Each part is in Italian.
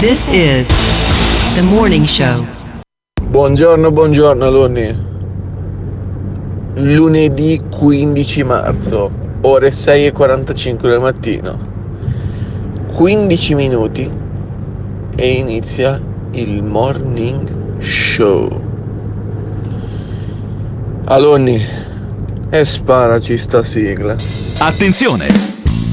This is the morning show. Buongiorno, buongiorno Loni. Lunedì 15 marzo, ore 6.45 del mattino. 15 minuti e inizia il morning show. Aloni, e sparaci sta sigla. Attenzione!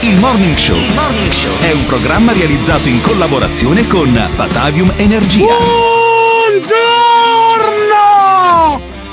Il Morning Show. È un programma realizzato in collaborazione con Batavium Energia. Buongiorno!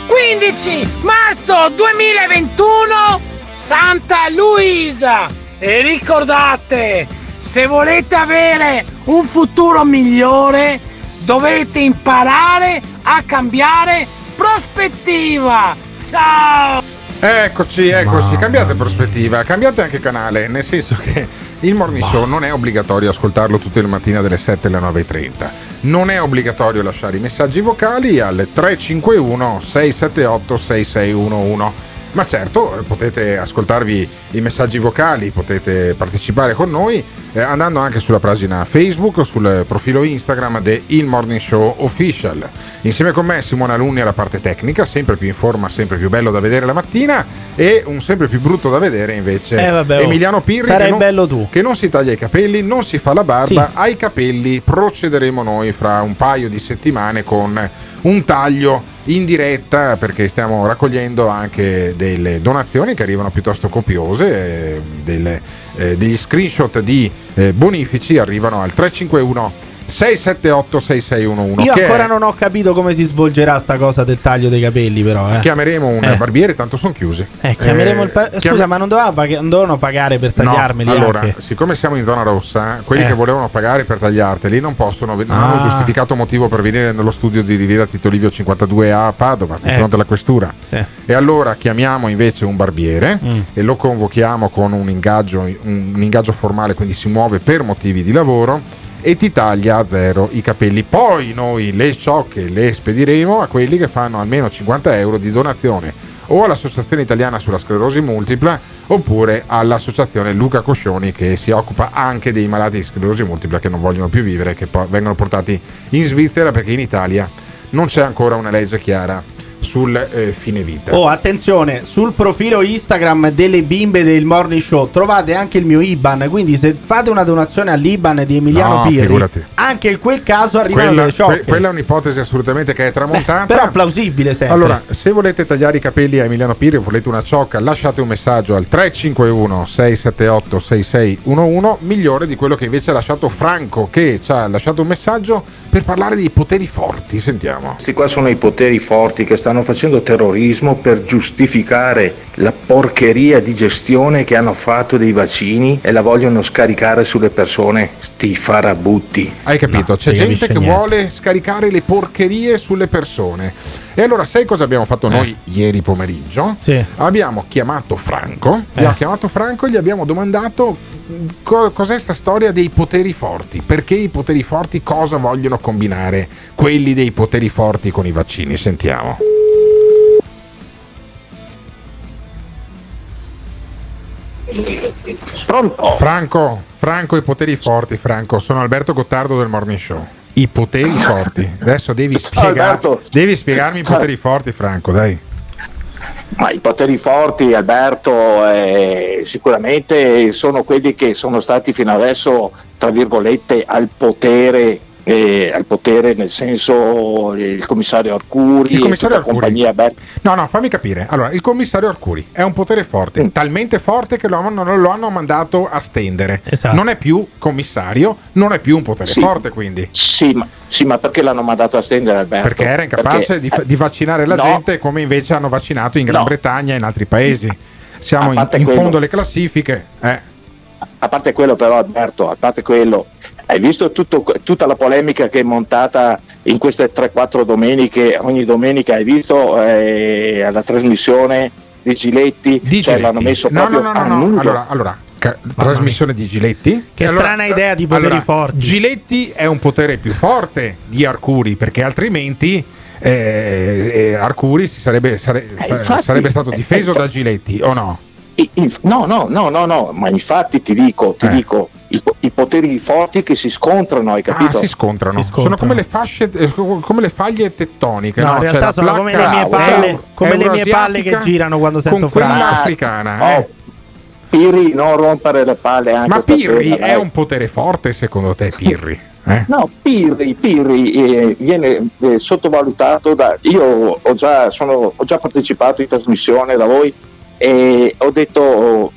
15 marzo 2021 Santa Luisa. E ricordate se volete avere un futuro migliore dovete imparare a cambiare prospettiva. Ciao Eccoci, eccoci, cambiate prospettiva, cambiate anche canale, nel senso che il morning show non è obbligatorio ascoltarlo tutte le mattine dalle 7 alle 9.30. Non è obbligatorio lasciare i messaggi vocali al 351 678 6611. Ma certo, potete ascoltarvi i messaggi vocali, potete partecipare con noi eh, andando anche sulla pagina Facebook sul profilo Instagram di Il Morning Show Official. Insieme con me Simone Alunni alla parte tecnica, sempre più in forma, sempre più bello da vedere la mattina e un sempre più brutto da vedere invece Eh, vabbè, oh. Emiliano Pirri Sarai che non, bello tu. che non si taglia i capelli, non si fa la barba, Sì. ai capelli procederemo noi fra un paio di settimane con un taglio in diretta perché stiamo raccogliendo anche delle donazioni che arrivano piuttosto copiose, eh, delle, eh, degli screenshot di eh, bonifici arrivano al 351 678 6611 Io ancora è- non ho capito come si svolgerà sta cosa del taglio dei capelli, però. Eh. chiameremo un Eh. barbiere, tanto sono chiusi. Eh, chiameremo Eh, il pa- Scusa, chiam- ma non, doveva pag- non dovevano pagare per tagliarmeli No, allora, anche? siccome siamo in zona rossa, quelli Eh. che volevano pagare per tagliarteli non possono, non Ah. hanno giustificato motivo per venire nello studio di Riviera Tito Livio 52A a Padova, di Eh. fronte alla questura. Sì. E allora chiamiamo invece un barbiere Mm. e lo convochiamo con un ingaggio, un ingaggio formale, quindi si muove per motivi di lavoro e ti taglia a zero i capelli. Poi noi le ciocche le spediremo a quelli che fanno almeno 50 euro di donazione o all'Associazione Italiana sulla Sclerosi Multipla oppure all'Associazione Luca Coscioni che si occupa anche dei malati di sclerosi multipla che non vogliono più vivere, che vengono portati in Svizzera perché in Italia non c'è ancora una legge chiara sul eh, fine vita. Oh, attenzione, sul profilo Instagram delle bimbe del Morning Show trovate anche il mio IBAN, quindi se fate una donazione all'IBAN di Emiliano No, Pirri, figurati. anche in quel caso arrivano Quella, delle sciocche. que- quella è un'ipotesi assolutamente che è tramontata. Però plausibile sempre. Allora, se volete tagliare i capelli a Emiliano Piri o volete una ciocca, lasciate un messaggio al 351 678 6611, migliore di quello che invece ha lasciato Franco, che ci ha lasciato un messaggio per parlare di poteri forti. Sentiamo. Questi qua sono i poteri forti che stanno facendo terrorismo per giustificare la porcheria di gestione che hanno fatto dei vaccini e la vogliono scaricare sulle persone. Sti farabutti. Hai capito? No, C'è gente che niente. vuole scaricare le porcherie sulle persone. E allora, sai cosa abbiamo fatto noi ieri pomeriggio? Eh. Sì. Abbiamo chiamato Franco. Eh. Abbiamo chiamato Franco e gli abbiamo domandato co- cos'è sta storia dei poteri forti. Perché i poteri forti cosa vogliono combinare quelli dei poteri forti con i vaccini? Sentiamo. Pronto? Franco, Franco, i poteri forti, Franco. Sono Alberto Gottardo del Morning Show. I poteri forti. Adesso devi, Alberto. devi spiegarmi i poteri forti, Franco, dai. Ma i poteri forti, Alberto, eh, sicuramente sono quelli che sono stati fino adesso, tra virgolette, al potere eh, al potere, nel senso il commissario Arcuri, Il commissario e tutta Arcuri. compagnia. beh, No, no, fammi capire. Allora, il commissario Arcuri è un potere forte, Mm. talmente forte che lo, hanno- lo hanno mandato a stendere. Esatto. Non è più commissario, non è più un potere Sì. forte, quindi. sì, ma, sì, ma perché l'hanno mandato a stendere Alberto? Perché era incapace Perché- di, fa- di vaccinare la no. gente come invece hanno vaccinato in Gran No. Bretagna e in altri paesi. Siamo in, in fondo alle classifiche. eh. A parte quello però Alberto, a parte quello, hai visto tutto- tutta la polemica che è montata in queste 3-4 domeniche, ogni domenica hai visto eh, alla trasmissione di Giletti, Di cioè Giletti. l'hanno messo no, proprio no, no, a no, no. Allora, allora, ca- trasmissione di Giletti. Che allora- strana idea di poteri allora, forti. Giletti è un potere più forte di Arcuri perché altrimenti eh, eh, Arcuri si sarebbe, sare- Eh, infatti, sarebbe stato eh, difeso eh, da Giletti o no? No, no, no, no, no, ma infatti ti dico, ti Eh. dico, i, i poteri forti che si scontrano, hai capito? Ah, si scontrano. Si scontrano. Sono come le fasce, eh, come le faglie tettoniche. No, No, in C'è realtà sono come le mie palle, euro- come le mie palle che girano quando sento con quella Franco. africana. eh. Oh, Pirri, non rompere le palle anche Ma Pirri è un potere forte secondo te, Pirri? Eh? No, Pirri, Pirri eh, viene eh, sottovalutato da... Io ho già, sono- ho già partecipato in trasmissione da voi e ho detto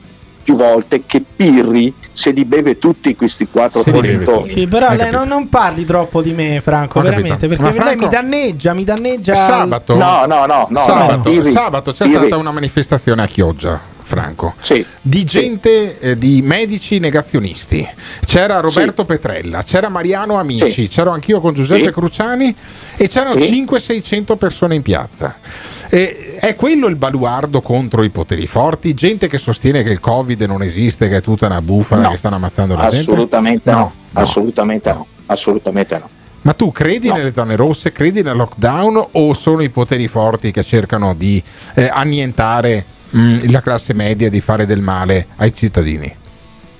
più volte che Pirri se li beve tutti questi quattro tormentoni. Sì, però Hai lei capito. non, non parli troppo di me, Franco, Ho capito. veramente, perché Ma lei Franco- mi danneggia, mi danneggia. Sabato, No, no, no, no, sabato, no, Pirri- sabato c'è Pirri- stata una manifestazione a Chioggia. Franco, Sì, di sì. gente, eh, di medici negazionisti. C'era Roberto Petrella, c'era Mariano Amici, Sì. c'ero anch'io con Giuseppe Sì. Cruciani e c'erano Sì. 500-600 persone in piazza. E è quello il baluardo contro i poteri forti? Gente che sostiene che il Covid non esiste, che è tutta una bufala, No, che stanno ammazzando la gente? Assolutamente no, no. assolutamente no, assolutamente no. Ma tu credi No. nelle zone rosse, credi nel lockdown o sono i poteri forti che cercano di eh, annientare mh, la classe media di fare del male ai cittadini?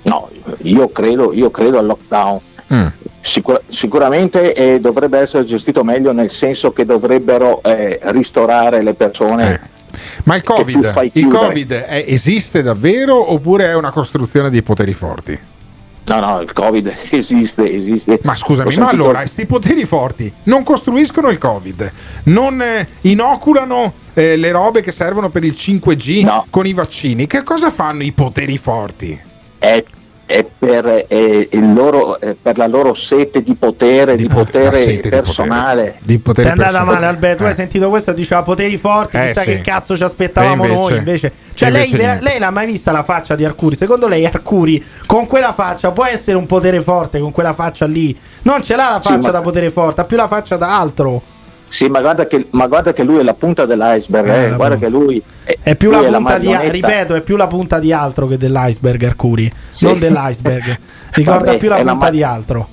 No, io credo, io credo al lockdown. Mm. Sicur- sicuramente eh, dovrebbe essere gestito meglio nel senso che dovrebbero eh, ristorare le persone. Eh. Ma il Covid, il. COVID è- esiste davvero oppure è una costruzione di poteri forti? No, no, il Covid esiste, esiste. Ma scusami, ma allora questi poteri forti non costruiscono il Covid, non eh, inoculano eh, le robe che servono per il 5G No. con i vaccini. Che cosa fanno i poteri forti? è, è per, eh, il loro, eh, per la loro sete di potere, di, la potere sete di personale. potere. Di potere è andata personale. male, Alberto. Tu hai Eh. sentito questo? Diceva poteri forti. Eh, chissà sì. che cazzo ci aspettavamo invece- noi. Invece, cioè, lei, invece niente. lei l'ha mai vista la faccia di Arcuri? Secondo lei, Arcuri con quella faccia può essere un potere forte? Con quella faccia lì, non ce l'ha la Sì, faccia ma- da potere forte, ha più la faccia da altro. Sì, ma guarda, che, ma guarda che lui è la punta dell'iceberg. Eh, eh, la guarda punta. che lui è, È più lui la è punta di, ripeto, è più la punta di altro che dell'iceberg, Arcuri. Sì. Non dell'iceberg. Ricorda Vabbè, più la la punta ma- di altro.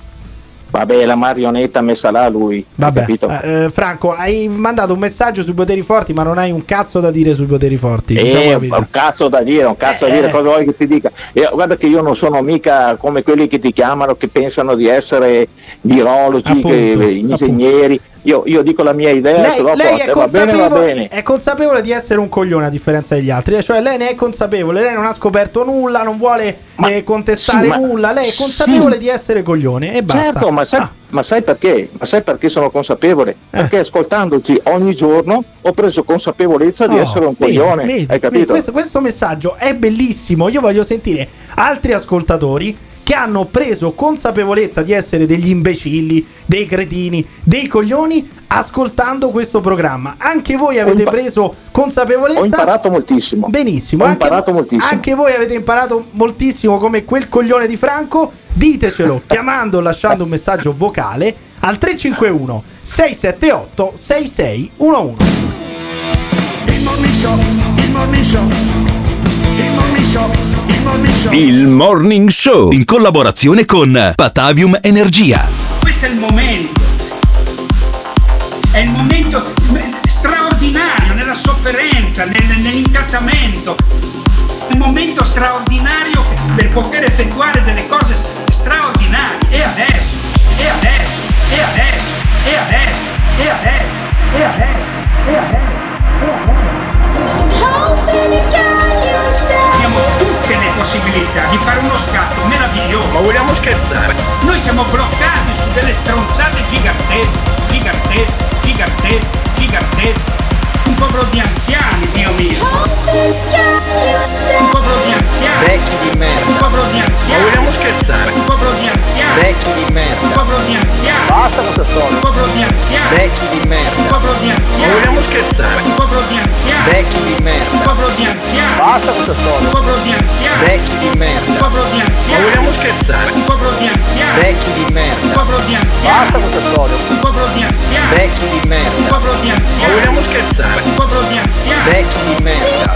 Vabbè, la marionetta messa là lui. Vabbè, capito? eh, Franco, hai mandato un messaggio sui poteri forti, ma non hai un cazzo da dire sui poteri forti. diciamo Eh, la verità. un cazzo da dire, un cazzo Eh, da dire, eh. cosa vuoi che ti dica? E guarda che io non sono mica come quelli che ti chiamano, che pensano di essere virologi, Appunto, che- ingegneri. Io, io dico la mia idea, se Lei, dopo lei è, te va bene, va consapevole, bene. è consapevole di essere un coglione a differenza degli altri, cioè lei ne è consapevole, lei non ha scoperto nulla, non vuole Ma- eh, contestare sì, nulla, lei è sì. consapevole di essere coglione e basta. Certo, ma sai, Ah, ma sai perché? Ma sai perché sono consapevole? Eh. Perché ascoltandoti ogni giorno ho preso consapevolezza di oh, essere un vedi, coglione. vedi, hai vedi, capito? questo, questo messaggio è bellissimo, io voglio sentire altri ascoltatori che hanno preso consapevolezza di essere degli imbecilli, dei cretini, dei coglioni ascoltando questo programma. Anche voi avete impa- preso consapevolezza. Ho imparato moltissimo. Benissimo, Ho anche, imparato moltissimo. anche voi avete imparato moltissimo come quel coglione di Franco. Ditecelo chiamando o lasciando un messaggio vocale al 351 678 6611. Il morning show, il morning show, il morning show, il morning show. In collaborazione con Patavium Energia. questo è il momento. È il momento straordinario nella sofferenza, nel- nell'incazzamento. Un momento straordinario per poter effettuare delle cose straordinarie. E adesso, e adesso, e adesso, e adesso, e adesso, e adesso, e adesso, e ottenne possibilità di fare uno scatto meraviglioso. Ma vogliamo scherzare? Noi siamo bloccati su delle stronzate gigantesche, gigantesche, gigantesche, gigantesche un popolo di anziani, Dio mio. Un popolo di anziani. Vecchi di merda. Un popolo di anziani. Ma vogliamo scherzare? Un popolo di anziani. Vecchi di Un merda. popolo di anziani. Basta questa Un storia. popolo di anziani. Vecchi di Un merda. popolo di Ma anziani. vogliamo scherzare? Un popolo di anziani. Vecchi di Un merda. popolo di anziani. Basta questa Un storia. popolo di anziani. Vecchi di Un merda. popolo di Ma anziani. vogliamo scherzare? Un popolo di anziani. Vecchi di Un merda. popolo di anziani. Basta questa storia. Un popolo di anziani. Vecchi di Un merda. popolo di Ma anziani. vogliamo scherzare? Un popolo di anziani. Vecchi di merda.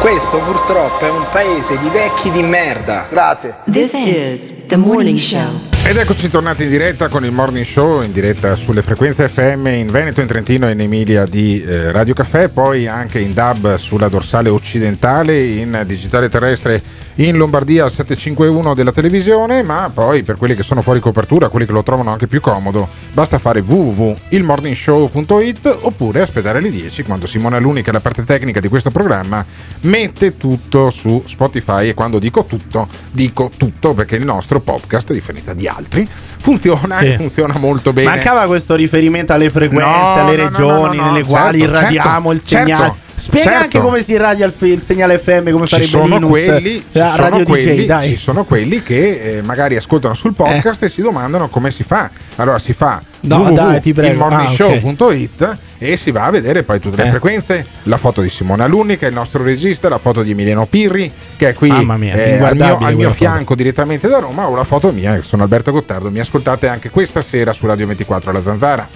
Questo purtroppo è un paese di vecchi di merda. Grazie. This is the morning show. Ed eccoci tornati in diretta con il Morning Show, in diretta sulle frequenze FM in Veneto, in Trentino e in Emilia di eh, Radio Caffè, poi anche in DAB sulla dorsale occidentale, in digitale terrestre in Lombardia al 751 della televisione, ma poi per quelli che sono fuori copertura, quelli che lo trovano anche più comodo, basta fare www.ilmorningshow.it oppure aspettare le 10 quando Simona Luni, che è la parte tecnica di questo programma, mette tutto su Spotify e quando dico tutto, dico tutto perché il nostro podcast, a differenza di altri, funziona Sì. e funziona molto bene. Mancava questo riferimento alle frequenze, No, alle regioni no, no, nelle certo, quali certo, irradiamo il certo, segnale. Spiega certo. anche come si irradia il, il segnale FM, come ci farebbe sono, Linus, quelli, ci, la sono radio quelli, DJ, dai. ci sono quelli che eh, magari ascoltano sul podcast e si domandano come si fa. Allora si fa No, dai, ti prego. www.ilmorningshow.it e si va a vedere poi tutte le Eh. frequenze, la foto di Simona Alunni che è il nostro regista, la foto di Emiliano Pirri che è qui mia, eh, al mio, al mio fianco direttamente da Roma o la foto mia che sono Alberto Gottardo. Mi ascoltate anche questa sera su Radio 24 alla Zanzara.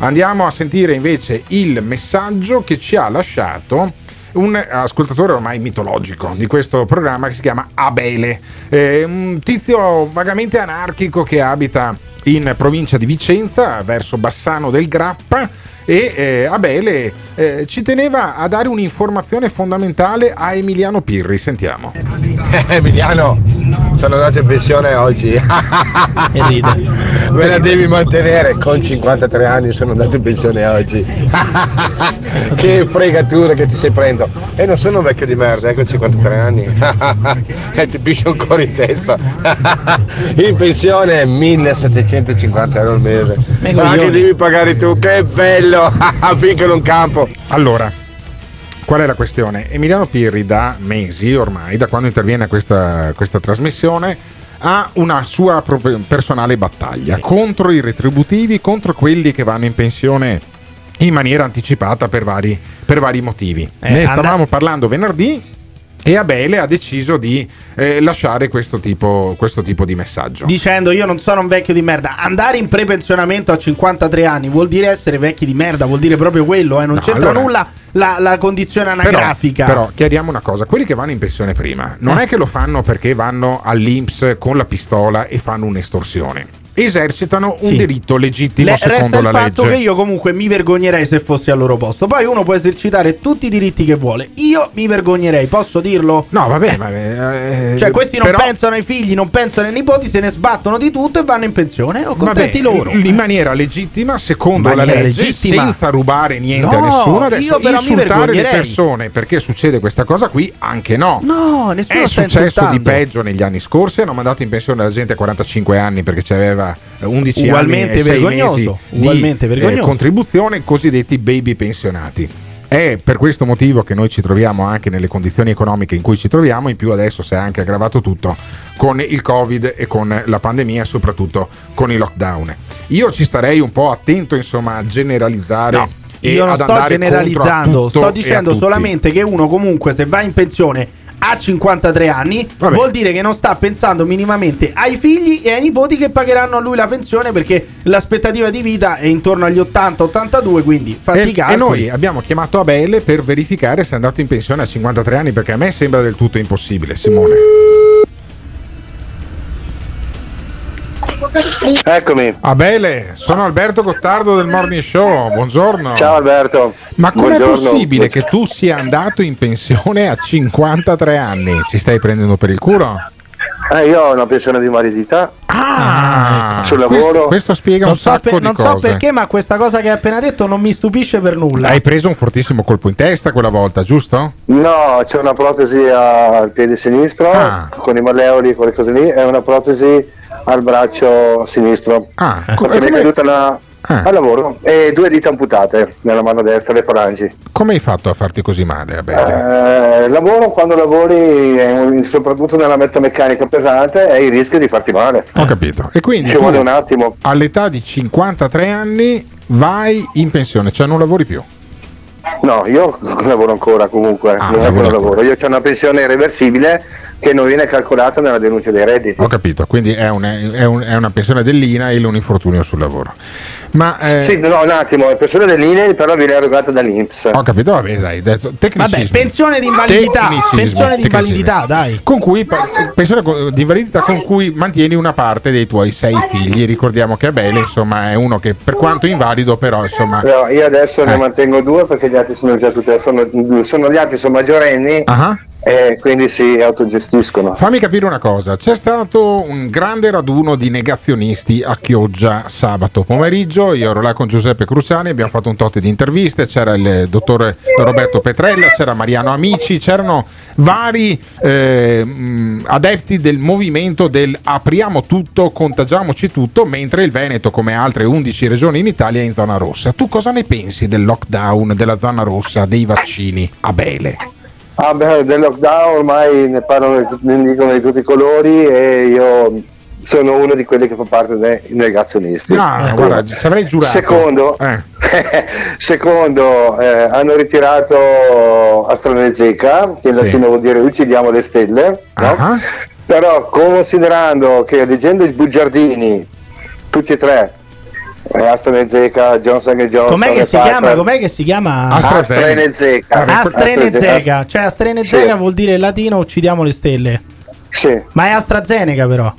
Andiamo a sentire invece il messaggio che ci ha lasciato un ascoltatore ormai mitologico di questo programma che si chiama Abele, Eh, un tizio vagamente anarchico che abita in provincia di Vicenza, verso Bassano del Grappa. E eh, Abele eh, ci teneva a dare un'informazione fondamentale a Emiliano Pirri. Sentiamo. Emiliano, sono andato in pensione oggi. E ride. Me la devi mantenere, con 53 anni sono andato in pensione oggi. che fregatura che ti sei prendo. E non sono un vecchio di merda, ecco 53 anni. e ti piscio ancora in testa. in pensione 1750 euro al mese. Me Ma che devi pagare tu, che bello! Finché non campo. Allora, qual è la questione? Emiliano Pirri da mesi ormai, da quando interviene a questa, questa trasmissione, ha una sua personale battaglia contro i retributivi, contro quelli che vanno in pensione in maniera anticipata per vari, per vari motivi. Eh, ne and- stavamo parlando venerdì. E Abele ha deciso di eh, lasciare questo tipo, questo tipo di messaggio. Dicendo io non sono un vecchio di merda. Andare in prepensionamento a 53 anni vuol dire essere vecchi di merda, vuol dire proprio quello, eh. non No, c'entra allora- nulla la, la condizione Però, anagrafica. però chiariamo una cosa: quelli che vanno in pensione prima non Eh. è che lo fanno perché vanno all'Inps con la pistola e fanno un'estorsione. Esercitano un Sì. diritto legittimo Le- secondo resta il la fatto legge. che io comunque mi vergognerei se fossi al loro posto. Poi uno può esercitare tutti i diritti che vuole. Io mi vergognerei, posso dirlo? No, vabbè, ma. eh, Cioè, questi non però- pensano ai figli, non pensano ai nipoti, se ne sbattono di tutto e vanno in pensione. Vabbè, contenti loro. in maniera legittima, secondo Maniera la legge, legittima. senza rubare niente a No, nessuno. Adesso io però mi insultare le vergognerei. persone perché succede questa cosa qui, anche no. No, nessuno È successo insultando. di peggio negli anni scorsi. Hanno mandato in pensione la gente a 45 anni perché aveva 11 Ugualmente anni e 6 vergognoso, mesi ugualmente di vergognoso. eh, contribuzione, cosiddetti baby pensionati. È per questo motivo che noi ci troviamo anche nelle condizioni economiche in cui ci troviamo, in più adesso si è anche aggravato tutto con il Covid e con la pandemia soprattutto con i lockdown. Io ci starei un po' attento insomma a generalizzare. No, e io non ad sto generalizzando, sto dicendo solamente che uno comunque se va in pensione a 53 anni Vabbè. vuol dire che non sta pensando minimamente ai figli e ai nipoti che pagheranno a lui la pensione perché l'aspettativa di vita è intorno agli 80-82 quindi fatti i E, e noi abbiamo chiamato Abele per verificare se è andato in pensione a 53 anni perché a me sembra del tutto impossibile, Simone. Eccomi. Abele, sono Alberto Gottardo del Morning Show, buongiorno. Ciao Alberto. Ma com'è Buongiorno. possibile che tu sia andato in pensione a 53 anni? Ci stai prendendo per il culo? Eh, io ho una pensione di invalidità Ah, sul questo, lavoro. questo spiega non un so, sacco per- di non so cose. perché ma questa cosa che hai appena detto non mi stupisce per nulla. Hai preso un fortissimo colpo in testa quella volta, giusto? No, c'è una protesi al piede sinistro Ah. con i malleoli, quelle cose lì, e una protesi al braccio sinistro. Ah, Perché mi è caduta una, Ah. Al lavoro e due dita amputate nella mano destra, le falangi. Come hai fatto a farti così male? Eh, lavoro quando lavori, eh, soprattutto nella metalmeccanica pesante, hai il rischio di farti male. Ho capito. E quindi Ci vuole un attimo. all'età di 53 anni vai in pensione, cioè non lavori più. No, io lavoro ancora comunque, Ah, non è non lavoro. Io ho una pensione irreversibile che non viene calcolata nella denuncia dei redditi. Ho capito, quindi è, un- è un- è una pensione dell'INAIL, un infortunio sul lavoro. Ma eh, Sì, no, un attimo, la pensione dell'INE però viene erogata dall'Inps. ho capito, vabbè, dai, detto. Vabbè, pensione di invalidità. Pensione di invalidità, dai. Con cui, pensione di invalidità con cui mantieni una parte dei tuoi sei figli. Ricordiamo che Abele, insomma, è uno che per quanto invalido, però, insomma. No, io adesso ne Eh. mantengo due perché gli altri sono già tutti, sono, sono- gli altri sono maggiorenni Ah. E quindi si autogestiscono. Fammi capire una cosa, c'è stato un grande raduno di negazionisti a Chioggia sabato pomeriggio, io ero là con Giuseppe Cruciani, abbiamo fatto un tot di interviste, c'era il dottore Roberto Petrella, c'era Mariano Amici, c'erano vari eh, adepti del movimento del apriamo tutto, contagiamoci tutto, mentre il Veneto, come altre 11 regioni in Italia, è in zona rossa. Tu cosa ne pensi del lockdown, della zona rossa, dei vaccini? Abele. Ah, beh, del lockdown ormai ne parlano, ne dicono di tutti i colori e io sono uno di quelli che fa parte dei negazionisti. No, guarda, ci avrei giurato. Secondo, Eh. secondo eh, hanno ritirato AstraZeneca, che in Sì. latino vuol dire uccidiamo le stelle, no? Ah. però considerando che leggendo i bugiardini, tutti e tre, AstraZeneca, Johnson Johnson, Com'è che e si Pfizer, chiama? Com'è che si chiama? AstraZeneca. AstraZeneca. Cioè AstraZeneca Sì. vuol dire in latino uccidiamo le stelle. Sì. Ma è AstraZeneca però.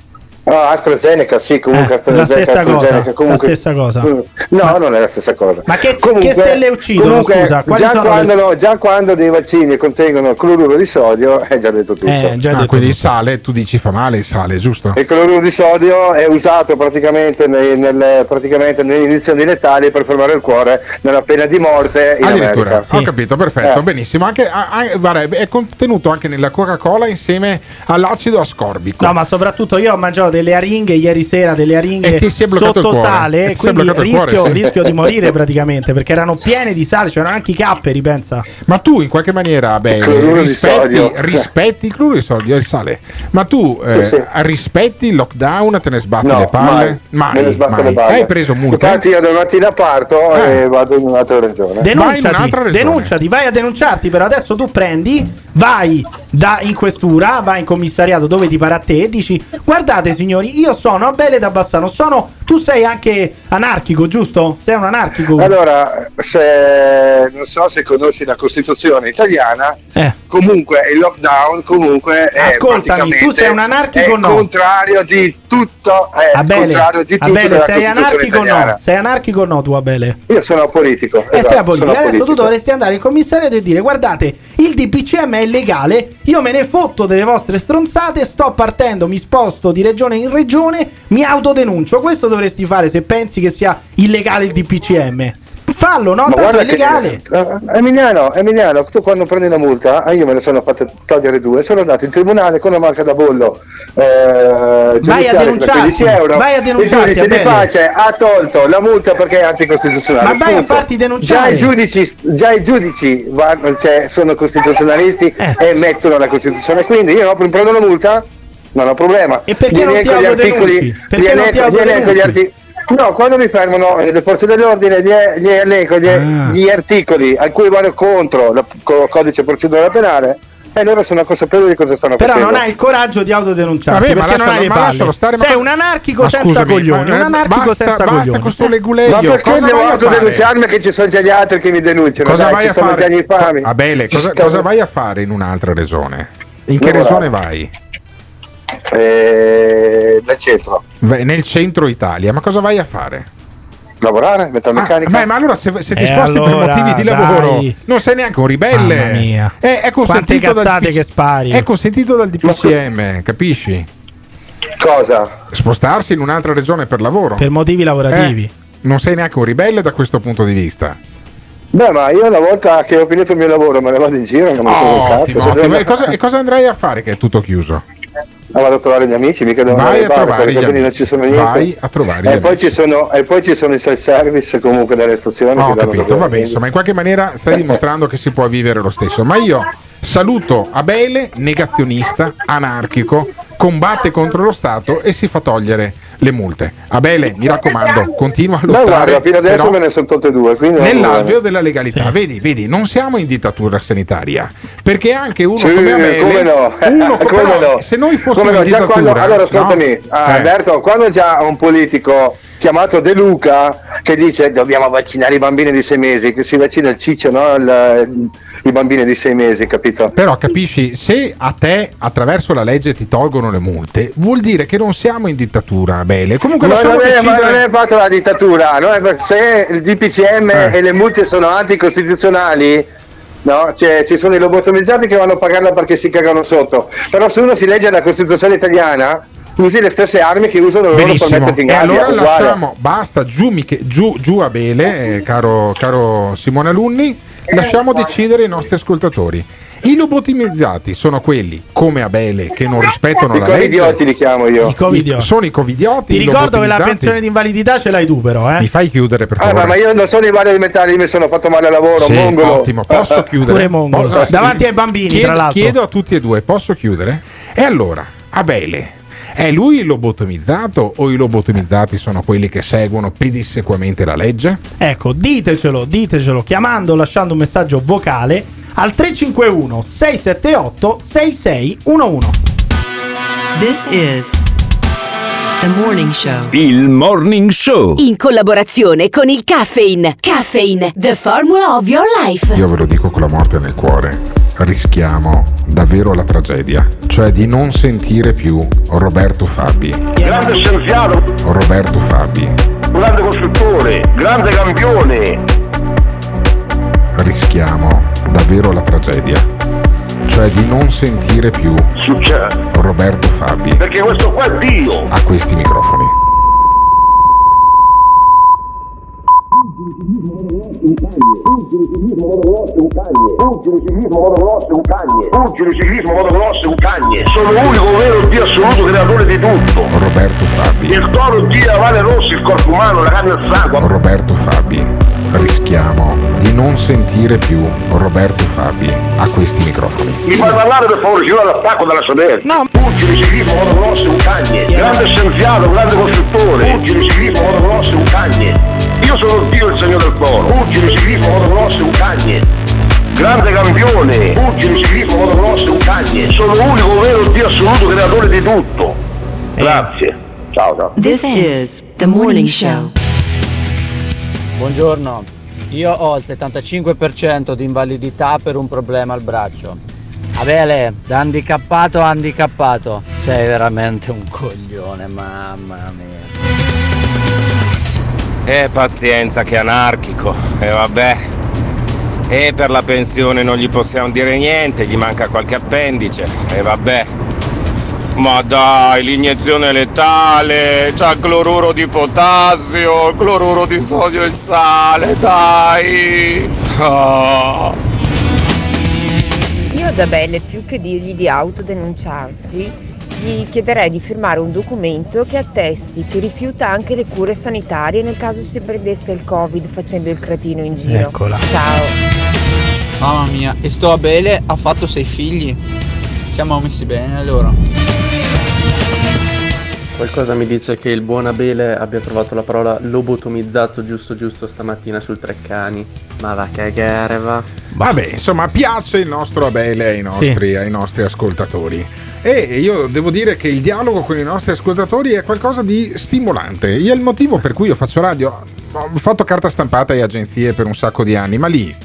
No, AstraZeneca, sì, comunque Eh, AstraZeneca, la stessa AstraZeneca, cosa, comunque- la stessa cosa. Mm, No, non è la stessa cosa. Ma che- che Comunque- stelle uccidono, comunque, scusa? Quali già, sono quando, le- no, già quando dei vaccini contengono cloruro di sodio, è già detto tutto. Eh, già Ah, detto quindi il sale, tu dici fa male il sale, giusto? Il cloruro di sodio è usato praticamente, nei, nel, praticamente nelle iniezioni letali per fermare il cuore nella pena di morte in Addirittura, America. ho capito, perfetto, Eh. benissimo. Anche, ah, ah, guarda, è contenuto anche nella Coca-Cola insieme all'acido ascorbico. No, ma soprattutto io ho mangiato delle aringhe ieri sera, delle aringhe E ti si è bloccato sotto il cuore. E sale, ti si è quindi rischio, cuore, rischio di morire praticamente perché erano piene di sale, c'erano anche i capperi, pensa. Ma tu in qualche maniera, beh, rispetti, rispetti il cloruro di sodio e il sale. Ma tu eh, Sì, sì. rispetti il lockdown, te ne sbatti No, le palle? mai. Le palle. Hai preso multe? Infatti io da mattina parto Eh. e vado in un'altra regione. Denunciati, un'altra regione. denunciati, vai a denunciarti, però adesso tu prendi, vai da in questura, vai in commissariato dove ti pare a te e dici "Guardate signori, io sono Abele da Bassano, sono tu sei anche anarchico, giusto? Sei un anarchico". Allora, se non so se conosci la Costituzione italiana, Eh. comunque il lockdown comunque Ascoltami, tu sei un anarchico o no? contrario di tutto, è Abele, contrario di tutto Abele, sei anarchico o no? Sei anarchico o no tu Abele? Io sono apolitico. E esatto, sei apolitico. sono Adesso tu apolitico. dovresti andare in commissariato e dire: Guardate, il DPCM è illegale. Io me ne fotto delle vostre stronzate. Sto partendo, mi sposto di regione in regione. Mi autodenuncio. Questo dovresti fare se pensi che sia illegale il DPCM. Fallo, no? Ma Tanto è guarda che- illegale. eh, Emiliano, Emiliano, tu quando prendi una multa, ah, io me ne sono fatte togliere due, sono andato in tribunale con una marca da bollo eh, da denunciarti, 15 euro. vai a il denunciarti, giudice di pace ha tolto la multa perché è anticostituzionale. Ma vai a punto. farti denunciare. Già i giudici, già i giudici vanno- cioè, sono costituzionalisti Eh. e mettono la Costituzione, quindi io no, prendo la multa, non ho problema. E perché non ti elenco gli autodenunci? articoli, Perché non ti elenco- gli elenco gli autodenunci? articoli. No, quando mi fermano eh, le forze dell'ordine, gli, gli elenco gli, Ah. gli articoli a cui vado contro il codice procedurale penale e loro sono consapevoli di cosa stanno Però facendo. non hai il coraggio di autodenunciarti Vabbè, ma perché non lascialo- hai le palle. stare, Sei un anarchico Ma senza scusami, coglioni. ma- Un anarchico basta, senza basta coglioni. con sto leguleio. Ma perché cosa devo autodenunciarmi che ci sono già gli altri che mi denunciano? Cosa Dai, vai ci a sono fare? già gli infami. Abele, cosa, cosa vai a fare in un'altra regione? In che regione vai? Eh, nel centro. Vai Nel centro Italia, ma cosa vai a fare? Lavorare, Ah, metalmeccanica. beh, ma allora se, se ti Eh, sposti allora, per motivi di dai. lavoro non sei neanche un ribelle. Mamma mia. È, è Quante consentito dal cazzate PC che spari. È consentito dal DPCM, capisci? Cosa? Spostarsi in un'altra regione per lavoro. Per motivi lavorativi. Eh, non sei neanche un ribelle da questo punto di vista. Beh, ma io una volta che ho finito il mio lavoro me ne vado in giro, non mi cazzo. Ottimo. devo- E, cosa, e cosa andrai a fare che è tutto chiuso? No, vado a trovare gli amici, mica devo Vai andare a bar, trovare perché gli non ci sono niente. Vai a trovare gli e poi, amici. ci sono, e poi ci sono i self-service comunque delle stazioni. Ho danno da capito, vabbè, quindi- insomma, in qualche maniera stai dimostrando che si può vivere lo stesso. Ma io saluto Abele, negazionista, anarchico, combatte contro lo Stato e si fa togliere le multe. Abele, mi raccomando, continua a lottare. guarda, fino adesso però me ne sono tolte due. Nell'alveo della legalità, vedi, vedi, non siamo in dittatura sanitaria, perché anche uno Sì, come Abele, come no? uno co- Come però, no? se noi fossimo Come no? in dittatura, quando- allora ascoltami, no? Eh. Alberto, quando già un politico chiamato De Luca che dice dobbiamo vaccinare i bambini di sei mesi, che si vaccina il ciccio, no? Il- i bambini di sei mesi, capito? Però capisci, se a te attraverso la legge ti tolgono le multe, vuol dire che non siamo in dittatura, Abele. Comunque No, non, è, ma non è fatto la dittatura, no? Se il DPCM Eh. e le multe sono anticostituzionali, no? Cioè, ci sono i lobotomizzati che vanno a pagarla perché si cagano sotto. Però se uno si legge la Costituzione italiana, usi le stesse armi che usano loro per Benissimo, metterti in e gabbia. allora uguale. lasciamo, basta, giù, Mich- giù, giù Abele, eh, caro, caro Simone Alunni, lasciamo decidere i nostri ascoltatori. I lobotimizzati sono quelli come Abele che non rispettano I la legge. covidioti li chiamo io. I covidioti. Sono i covidioti. Ti i ricordo che la pensione di invalidità ce l'hai tu, però, eh? Mi fai chiudere per Ah, favore? ma, ma io non sono invalidi alimentari, io mi sono fatto male al lavoro, Sì, mongolo. ottimo, posso chiudere? Pure mongolo. Posso- Davanti ai bambini, chiedo, tra l'altro. Chiedo a tutti e due, posso chiudere? E allora, Abele, è lui il lobotomizzato o i lobotomizzati sono quelli che seguono pedissequamente la legge? Ecco, ditecelo, ditecelo chiamando o lasciando un messaggio vocale al 351 678 6611. This is the morning show. Il Morning Show. In collaborazione con il Caffeine. Caffeine, the formula of your life. Io ve lo dico con la morte nel cuore, rischiamo davvero la tragedia, cioè di non sentire più Roberto Fabi. Grande scienziato, Roberto Fabi, grande costruttore, grande campione. rischiamo davvero la tragedia, cioè di non sentire più Succede. Roberto Fabi Perché questo qua è Dio. a questi microfoni. Pugili ciclismo motocross è un cagne. Ciclismo un cagne. Sono l'unico vero Dio assoluto creatore di tutto. Roberto Fabi, Il toro Dio Vale Rossi, il corpo umano, la carne e il sangue. Roberto Fabi, rischiamo di non sentire più Roberto Fabi a questi microfoni. Mi fai parlare per favore, ci vuole l'attacco dalla sodera. No. Pugili ciclismo motocross è un cagne. Grande scienziato, grande costruttore. Pugili ciclismo motocross è un cagne. Io sono Dio il segno del toro. Pugili ciclismo motocross è un cagne. Grande campione. Pugili ciclismo motocross è un cagne. Sono l'unico vero Dio assoluto creatore di tutto. Grazie. Ciao ciao. This is the morning show. Buongiorno, io ho il 75% di invalidità per un problema al braccio. Abele, da handicappato a handicappato, sei veramente un coglione, mamma mia. Eh, pazienza, che anarchico. E vabbè. E per la pensione non gli possiamo dire niente, gli manca qualche appendice. E vabbè. Ma dai, l'iniezione letale, c'ha il cloruro di potassio, il cloruro di sodio e il sale, dai. Oh. Io ad Abele, più che dirgli di autodenunciarsi, gli chiederei di firmare un documento che attesti che rifiuta anche le cure sanitarie nel caso si prendesse il Covid facendo il cretino in giro. Eccola. Ciao. Mamma mia, e sto Abele ha fatto sei figli. Siamo messi bene allora. Qualcosa mi dice che il buon Abele abbia trovato la parola lobotomizzato giusto giusto stamattina sul Treccani. Ma va a cagare, va. Vabbè, insomma, piace il nostro Abele ai nostri, ai nostri ascoltatori. E io devo dire che il dialogo con i nostri ascoltatori è qualcosa di stimolante. Io il motivo per cui io faccio radio, ho fatto carta stampata e agenzie per un sacco di anni, ma lì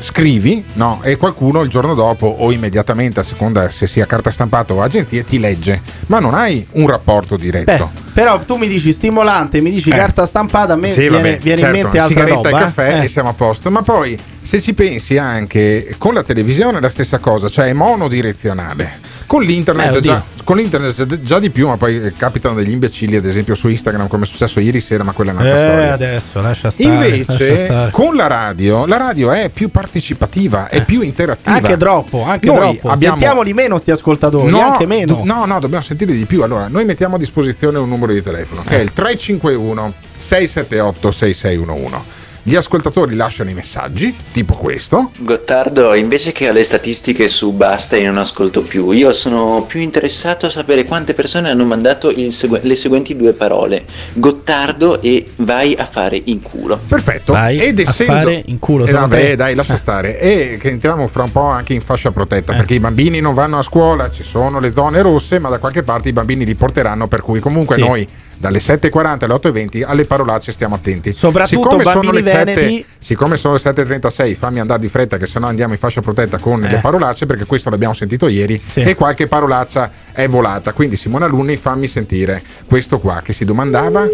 scrivi, no, e qualcuno il giorno dopo o immediatamente, a seconda se sia carta stampata o agenzie, ti legge, ma non hai un rapporto diretto. Beh, però tu mi dici stimolante, mi dici Eh. carta stampata, a me Sì, viene, vabbè, viene certo, in mente altra sigaretta roba. e caffè eh. e siamo a posto. Ma poi, se ci pensi anche con la televisione è la stessa cosa, cioè è monodirezionale. Con l'internet Eh, già, con l'internet già di più, ma poi eh, capitano degli imbecilli, ad esempio su Instagram, come è successo ieri sera, ma quella è un'altra Eh, storia. adesso lascia stare. lascia Invece, stare. con la radio, la radio è più partecipativa, è più interattiva. Anche troppo, anche Noi troppo. abbiamo- Sentiamoli meno sti ascoltatori, No, anche meno. no, no, dobbiamo sentire di più. Allora, noi mettiamo a disposizione un numero di telefono che è il 351 678 6611. Gli ascoltatori lasciano i messaggi, tipo questo. Gottardo, invece che alle statistiche su basta e non ascolto più, io sono più interessato a sapere quante persone hanno mandato il segue- le seguenti due parole: Gottardo e vai a fare in culo. Perfetto. Vai Ed a essendo... fare in culo, Eh, vabbè, te. dai, lascia stare. E che entriamo fra un po' anche in fascia Eh. protetta, perché i bambini non vanno a scuola, ci sono le zone rosse, ma da qualche parte i bambini li porteranno, per cui comunque Sì. noi dalle 7.40 alle 8.20 alle parolacce stiamo attenti. Soprattutto siccome sono, le 7, veneti- siccome sono le 7.36, fammi andare di fretta che sennò andiamo in fascia protetta con Eh. le parolacce, perché questo l'abbiamo sentito ieri Sì. e qualche parolaccia è volata. Quindi Simona Lunni fammi sentire questo qua che si domandava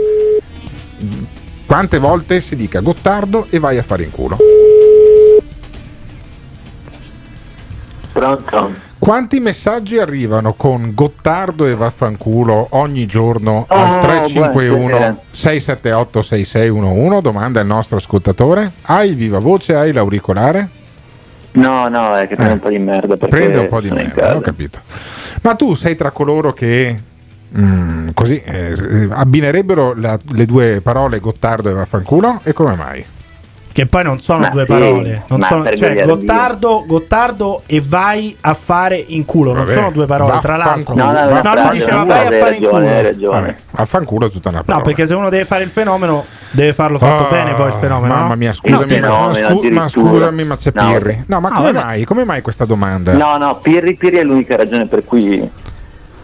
quante volte si dica Gottardo e vai a fare in culo. Pronto? Quanti messaggi arrivano con Gottardo e vaffanculo ogni giorno al Oh, 351 buonasera. 678 6611? Domanda il nostro ascoltatore. Hai viva voce? Hai l'auricolare? No, no, è che prende un po' di merda. Prende un po' di merda, ho capito. Ma tu sei tra coloro che mm, così eh, eh, abbinerebbero la- le due parole Gottardo e vaffanculo? E come mai? Che poi non sono Ma due sì, parole. Non sono, cioè. Gottardo, Gottardo e vai a fare in culo. Non Vabbè, sono due parole, tra l'altro. No, no, no, No, lui diceva no, vai a fare in culo. hai ragione. Vabbè, vaffanculo è tutta una parola. No, perché se uno deve fare il fenomeno, deve farlo fatto Ah, bene poi il fenomeno. Mamma no? mia, scusami, Il ma, scu- ma scusami, ma c'è No, Pirri. No, ma Ah, come mai? Come mai questa domanda? No, no, Pirri, Pirri è l'unica ragione per cui,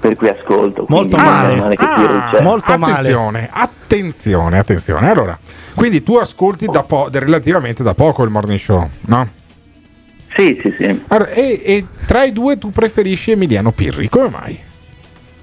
per cui ascolto. Molto male. Pirri Ah. Molto male. attenzione, attenzione, attenzione. Allora, quindi tu ascolti da po- relativamente da poco il morning show, no? Sì, sì, sì. Allora, e, e tra i due tu preferisci Emiliano Pirri, come mai?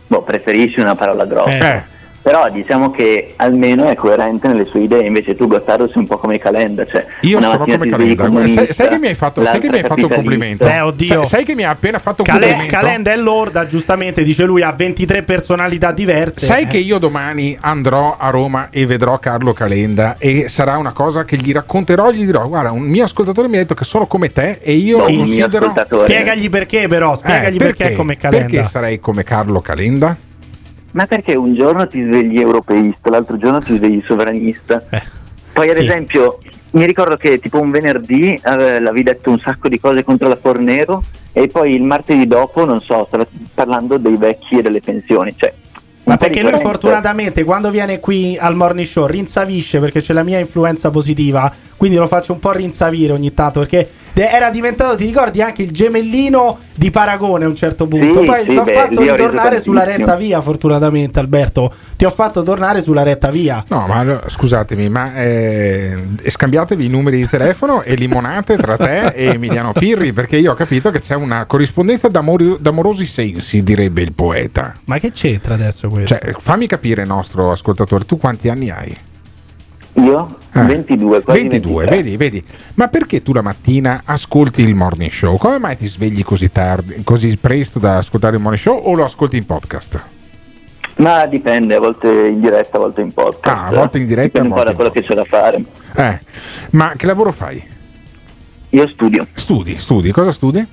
Boh, preferisci una parola grossa. Eh. Però diciamo che almeno è coerente nelle sue idee, invece tu Gottardo sei un po' come Calenda, cioè Io una sono come Calenda. Sai, sai che mi hai fatto, sai che mi hai fatto un complimento? Beh, oddio. Sai, sai che mi ha appena fatto un Cale- complimento? Calenda è lorda, giustamente dice lui, ha 23 personalità diverse. Sai Eh. che io domani andrò a Roma e vedrò Carlo Calenda e sarà una cosa che gli racconterò, gli dirò guarda un mio ascoltatore mi ha detto che sono come te e io Sì, mio considero... Spiegagli perché, però. Spiegagli Eh, perché, è come Calenda. Perché sarei come Carlo Calenda? Ma perché un giorno ti svegli europeista, l'altro giorno ti svegli sovranista? Poi ad sì. esempio mi ricordo che tipo un venerdì eh, avevi detto un sacco di cose contro la Fornero e poi il martedì dopo, non so, stava parlando dei vecchi e delle pensioni. Cioè, Ma perché lui fortunatamente quando viene qui al morning show rinsavisce perché c'è la mia influenza positiva, quindi lo faccio un po' rinsavire ogni tanto perché era diventato, ti ricordi, anche il gemellino di Paragone a un certo punto. Sì, Poi sì, l'ho beh, fatto ritornare sulla retta via, fortunatamente Alberto. Ti ho fatto tornare sulla retta via. No, ma scusatemi, ma eh, scambiatevi i numeri di telefono e limonate tra te e Emiliano Pirri, perché io ho capito che c'è una corrispondenza d'amori- d'amorosi sensi, direbbe il poeta. Ma che c'entra adesso questo? Cioè, fammi capire, nostro ascoltatore, tu quanti anni hai? Io? Eh. 22, quasi 22, 23. vedi, vedi. Ma perché tu la mattina ascolti il morning show? Come mai ti svegli così tardi, così presto da ascoltare il morning show o lo ascolti in podcast? Ma dipende, a volte in diretta, a volte in podcast. Ah, a volte in diretta, Dipende un po' da quello che c'è da fare. Eh, ma che lavoro fai? Io studio. Studi, studi, cosa studi?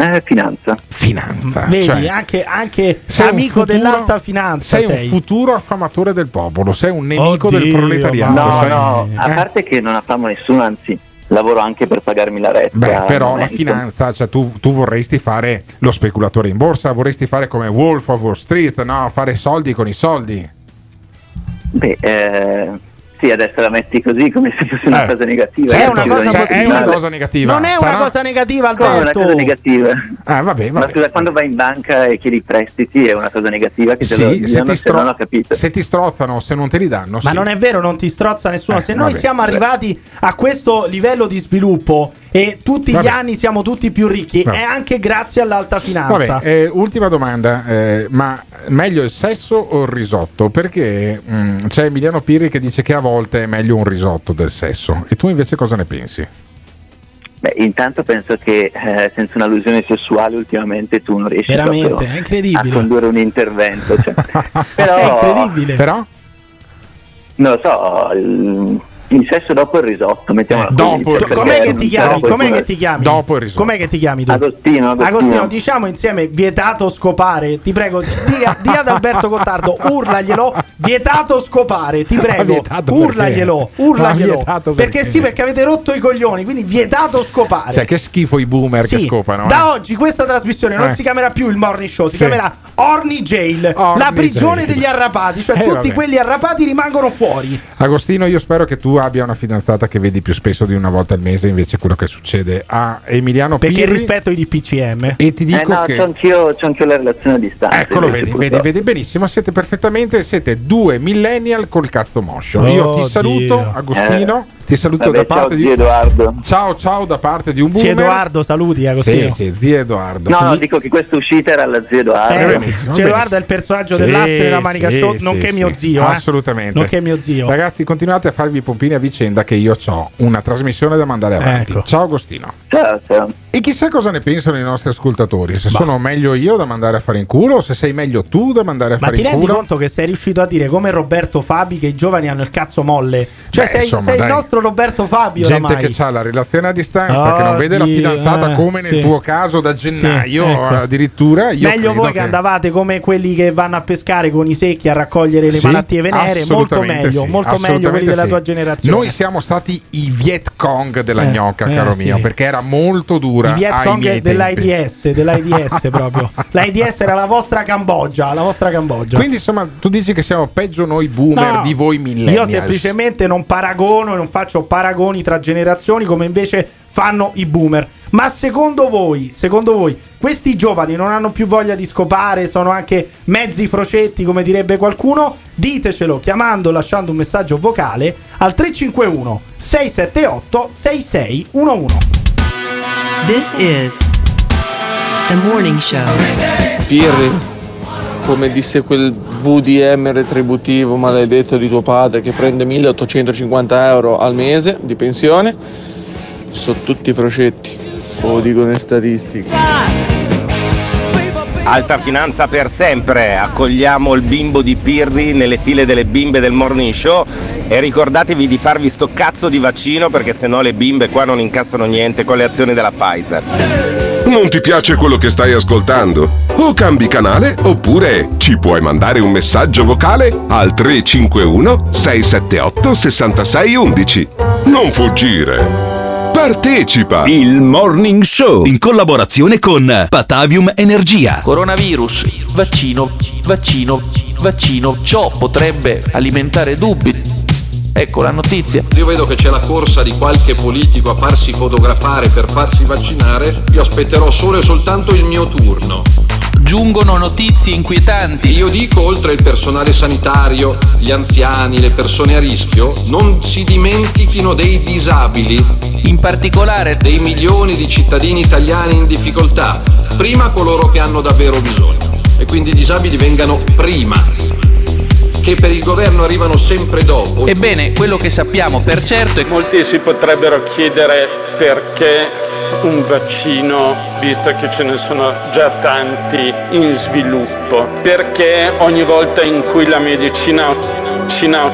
Eh, finanza. Finanza. Vedi, cioè, anche, anche un amico futuro- dell'alta finanza. sei un sei. futuro affamatore del popolo, sei un nemico Oddio, del proletariato. No, sei- no, a eh? parte che non affamo nessuno, anzi, lavoro anche per pagarmi la retta. Beh, però la finanza, cioè tu, tu vorresti fare lo speculatore in borsa, vorresti fare come Wolf of Wall Street, no? Fare soldi con i soldi. Beh, eh, sì, adesso la metti così come se fosse una Eh. cosa negativa. È Io una cosa Cioè, è una cosa negativa. Non è Sarà- una cosa negativa, Come una Alberto. cosa negativa? Ah, vabbè, Ma vabbè. scusa, quando vai in banca e chiedi prestiti è una cosa negativa che te lo Sì, se diano ti, se stro- non ho capito. se ti strozzano, se non te li danno, Ma sì. non è vero, non ti strozza nessuno. Eh, Se noi vabbè. siamo arrivati a questo livello di sviluppo e tutti Vabbè. gli anni siamo tutti più ricchi, Vabbè. è anche grazie all'alta finanza. Vabbè, eh, ultima domanda, eh, ma meglio il sesso o il risotto? Perché mm, c'è Emiliano Pirri che dice che a volte è meglio un risotto del sesso. E tu invece cosa ne pensi? Beh, intanto penso che eh, senza un'allusione sessuale ultimamente tu non riesci Veramente, è incredibile. a condurre un intervento. cioè. È Però, incredibile. Però? non lo so, il, il sesso dopo il risotto, mettiamola così. dopo il risotto. Com'è che ti chiami? Com'è che ti chiami? Dopo il risotto. Com'è che ti chiami tu? Agostino, Agostino. Agostino, diciamo insieme vietato scopare. Ti prego, di, di ad Alberto Gottardo, urlaglielo. Vietato scopare, ti prego. Urlaglielo, urlaglielo. perché? perché? sì, perché avete rotto i coglioni, quindi vietato scopare. Cioè, che schifo i boomer che Sì, scopano. eh. Da oggi questa trasmissione non Eh. si chiamerà più il morning show, si Sì. chiamerà Orny Jail, Orny la prigione Jail. degli arrapati, cioè Eh, tutti vabbè. quelli arrapati rimangono fuori. Agostino, io spero che tu abbia una fidanzata che vedi più spesso di una volta al mese invece quello che succede a Emiliano Perché Pirri. rispetto i DPCM. E ti Eh dico no, che c'ho anch'io, c'ho anch'io la relazione a distanza. Eccolo, vedi, vedi, vedi benissimo. Siete perfettamente, siete due millennial col cazzo moscio. Io Oddio. ti saluto, Agostino. Ti saluto Vabbè, da parte ciao, di zio Edoardo. Ciao, ciao, da parte di un Zio boomer. Edoardo, saluti Agostino. Sì, sì, zio Edoardo. No, no, dico che questa uscita era alla zio Edoardo. Eh, Eh, sì. benissimo, Zio Edoardo è il personaggio dell'asse della Manica Show, nonché mio zio, eh. Assolutamente. Nonché mio zio. Ragazzi, continuate a farvi i pompini a vicenda che io ho una trasmissione da mandare avanti. Ecco. Ciao Agostino. Ciao, ciao. E chissà cosa ne pensano i nostri ascoltatori. Se sono meglio io da mandare a fare in culo o se sei meglio tu da mandare a Ma fare ti in rendi culo. conto che sei riuscito a dire come Roberto Fabi che i giovani hanno il cazzo molle? Cioè Beh, sei, insomma, sei il dai. Nostro Roberto Fabio Gente oramai. che ha la relazione a distanza, che non vede la Oddio, fidanzata eh, come nel sì. tuo caso da gennaio Sì, ecco. addirittura. Io Meglio voi che... andavate come quelli che vanno a pescare con i secchi a raccogliere le Sì, malattie venere, molto meglio, molto meglio quelli della tua generazione. Noi siamo stati i Viet Cong della Eh, gnocca, eh, caro mio, perché era molto dura. I Viet Cong dell'AIDS, dell'AIDS proprio. L'AIDS era la vostra Cambogia, la vostra Cambogia. Quindi insomma, tu dici che siamo peggio noi boomer No, di voi millennials. Io semplicemente non paragono e non faccio paragoni tra generazioni come invece fanno i boomer. Ma secondo voi, secondo voi, questi giovani non hanno più voglia di scopare, sono anche mezzi frocetti, come direbbe qualcuno? Ditecelo chiamando, lasciando un messaggio vocale al 351 678 6611. This is the morning show. Pirri, come disse quel VDM retributivo maledetto di tuo padre che prende 1850 euro al mese di pensione, sono tutti frocetti, lo dicono le statistiche. Alta finanza per sempre, accogliamo il bimbo di Pirri nelle file delle bimbe del morning show e ricordatevi di farvi sto cazzo di vaccino perché sennò le bimbe qua non incassano niente con le azioni della Pfizer. Non ti piace quello che stai ascoltando? O cambi canale oppure ci puoi mandare un messaggio vocale al 351 678 6611. Non fuggire. Partecipa! Il Morning Show in collaborazione con Patavium Energia. Coronavirus, vaccino, vaccino, vaccino. Ciò potrebbe alimentare dubbi. Ecco la notizia. Io vedo che c'è la corsa di qualche politico a farsi fotografare per farsi vaccinare, io aspetterò solo e soltanto il mio turno. Giungono notizie inquietanti. Io dico, oltre il personale sanitario, gli anziani, le persone a rischio, non si dimentichino dei disabili. In particolare dei milioni di cittadini italiani in difficoltà. Prima coloro che hanno davvero bisogno. E quindi i disabili vengano prima. Che per il governo arrivano sempre dopo. Ebbene, quello che sappiamo per certo è che Molti si potrebbero chiedere perché un vaccino, visto che ce ne sono già tanti in sviluppo, perché ogni volta in cui la medicina, Cina,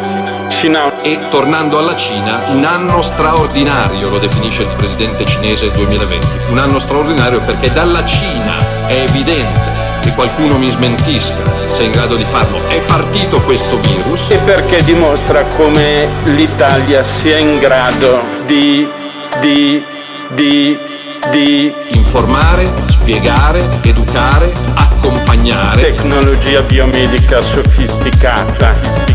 Cina E tornando alla Cina, un anno straordinario, lo definisce il presidente cinese 2020. Un anno straordinario perché dalla Cina è evidente qualcuno mi smentisca se è in grado di farlo. È partito questo virus. e perché dimostra come l'Italia sia in grado di, di, di, di Informare, spiegare, educare, accompagnare. tecnologia biomedica sofisticata.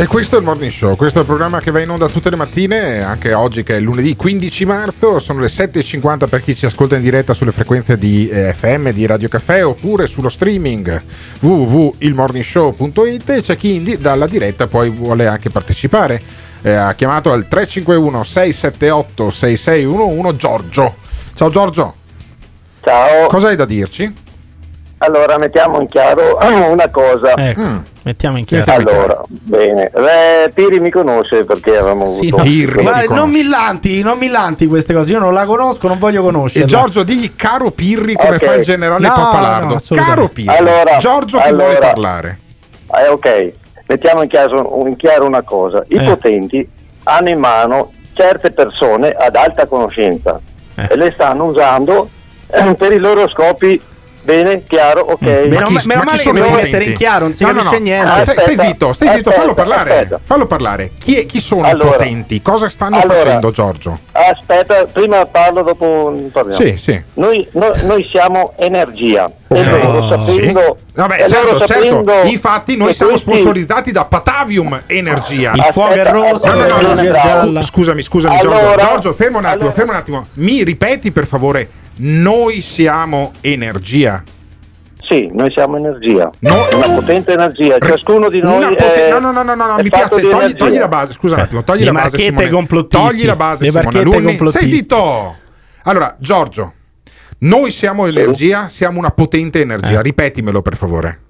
E questo è il Morning Show, questo è il programma che va in onda tutte le mattine, anche oggi che è lunedì 15 marzo, sono le 7.50 per chi ci ascolta in diretta sulle frequenze di eh, FM di Radio Caffè oppure sullo streaming www.ilmorningshow.it e c'è chi in di- dalla diretta poi vuole anche partecipare. Eh, ha chiamato al 351 678 6611 Giorgio. Ciao Giorgio. Ciao. Cosa hai da dirci? Allora, mettiamo in chiaro una cosa. Ecco, mettiamo in chiaro. Allora, bene. Eh, Piri mi conosce perché avevamo Sì, avuto... no. Guarda, non mi lanti, non mi lanti queste cose. Io non la conosco, non voglio conoscerla. E Giorgio, digli caro Pirri come Ok. fa il generale No, Pappalardo. no, caro Pirri. Allora, Giorgio che allora. vuole parlare. Eh, ok, mettiamo in chiaro, in chiaro una cosa. I Eh. potenti hanno in mano certe persone ad alta conoscenza Eh. e le stanno usando per i loro scopi. Bene, chiaro, ok. Meno, ma- meno male che devi mettere in chiaro, non si No, no, capisce no. niente. Ah, stai- zitto, stai zitto, fallo aspetta, parlare. aspetta. Fallo parlare. Chi, è- chi sono Allora. i potenti? Cosa stanno Allora. facendo, Giorgio? Aspetta, prima parlo, dopo parliamo. Sì, sì. Noi, no- noi siamo energia. E loro sapendo, Sì. Vabbè, e certo, certo. Infatti, noi siamo questi- sponsorizzati da Patavium Energia. Il fuoco è rosso, No, no, no, no. Scusami, scusami, Allora- Giorgio. Giorgio, fermo un attimo, fermo un attimo. Mi ripeti, per favore, noi siamo energia. Sì, noi siamo energia. No. Una potente energia. Ciascuno di noi Una pote- è, no, no, no, no, no, mi piace. Togli, togli la base. Scusa un attimo, togli Le la base. Togli la base. Le Simone Alunni. Stai zitto. Allora, Giorgio, noi siamo energia, siamo una potente energia. Ripetimelo, per favore.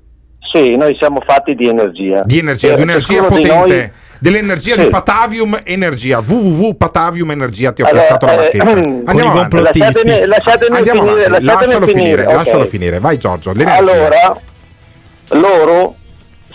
Sì, noi siamo fatti di energia. Di energia, E di un'energia ciascuno di potente. noi- Dell'energia Sì. di Patavium Energia. www.patavium Energia. Ti ho Allora, piazzato la eh, marchetta. con Andiamo avanti. Lasciatemi- lasciatemi Andiamo finire, avanti. lasciatemi Lascialo finire, finire, ok. lascialo finire. Vai, Giorgio. l'energia. Allora, loro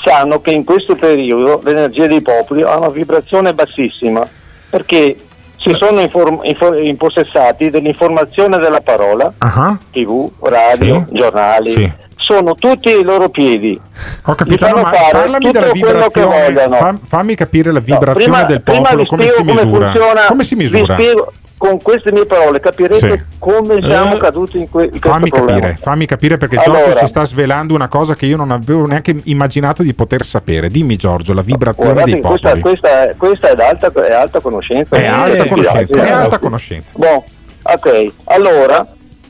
sanno che in questo periodo l'energia dei popoli ha una vibrazione bassissima perché si sono inform- infor- impossessati dell'informazione della parola, Ah, tv, radio, Sì. giornali, Sì. Sono tutti ai loro piedi. Ho capito, no, ma parlami della vibrazione. Fam- fammi capire la vibrazione prima, del popolo, come si come misura. funziona, come si misura? Vi spiego con queste mie parole, capirete Sì. come siamo Eh, caduti in, que- in questo Fammi problema. capire, fammi capire perché Giorgio Allora. ci sta svelando una cosa che io non avevo neanche immaginato di poter sapere. Dimmi Giorgio, la vibrazione Guardate, dei questa, popoli. questa, è- questa è, d'alta, è alta conoscenza. È alta Eh, conoscenza, eh, è alta conoscenza. Boh, ok, allora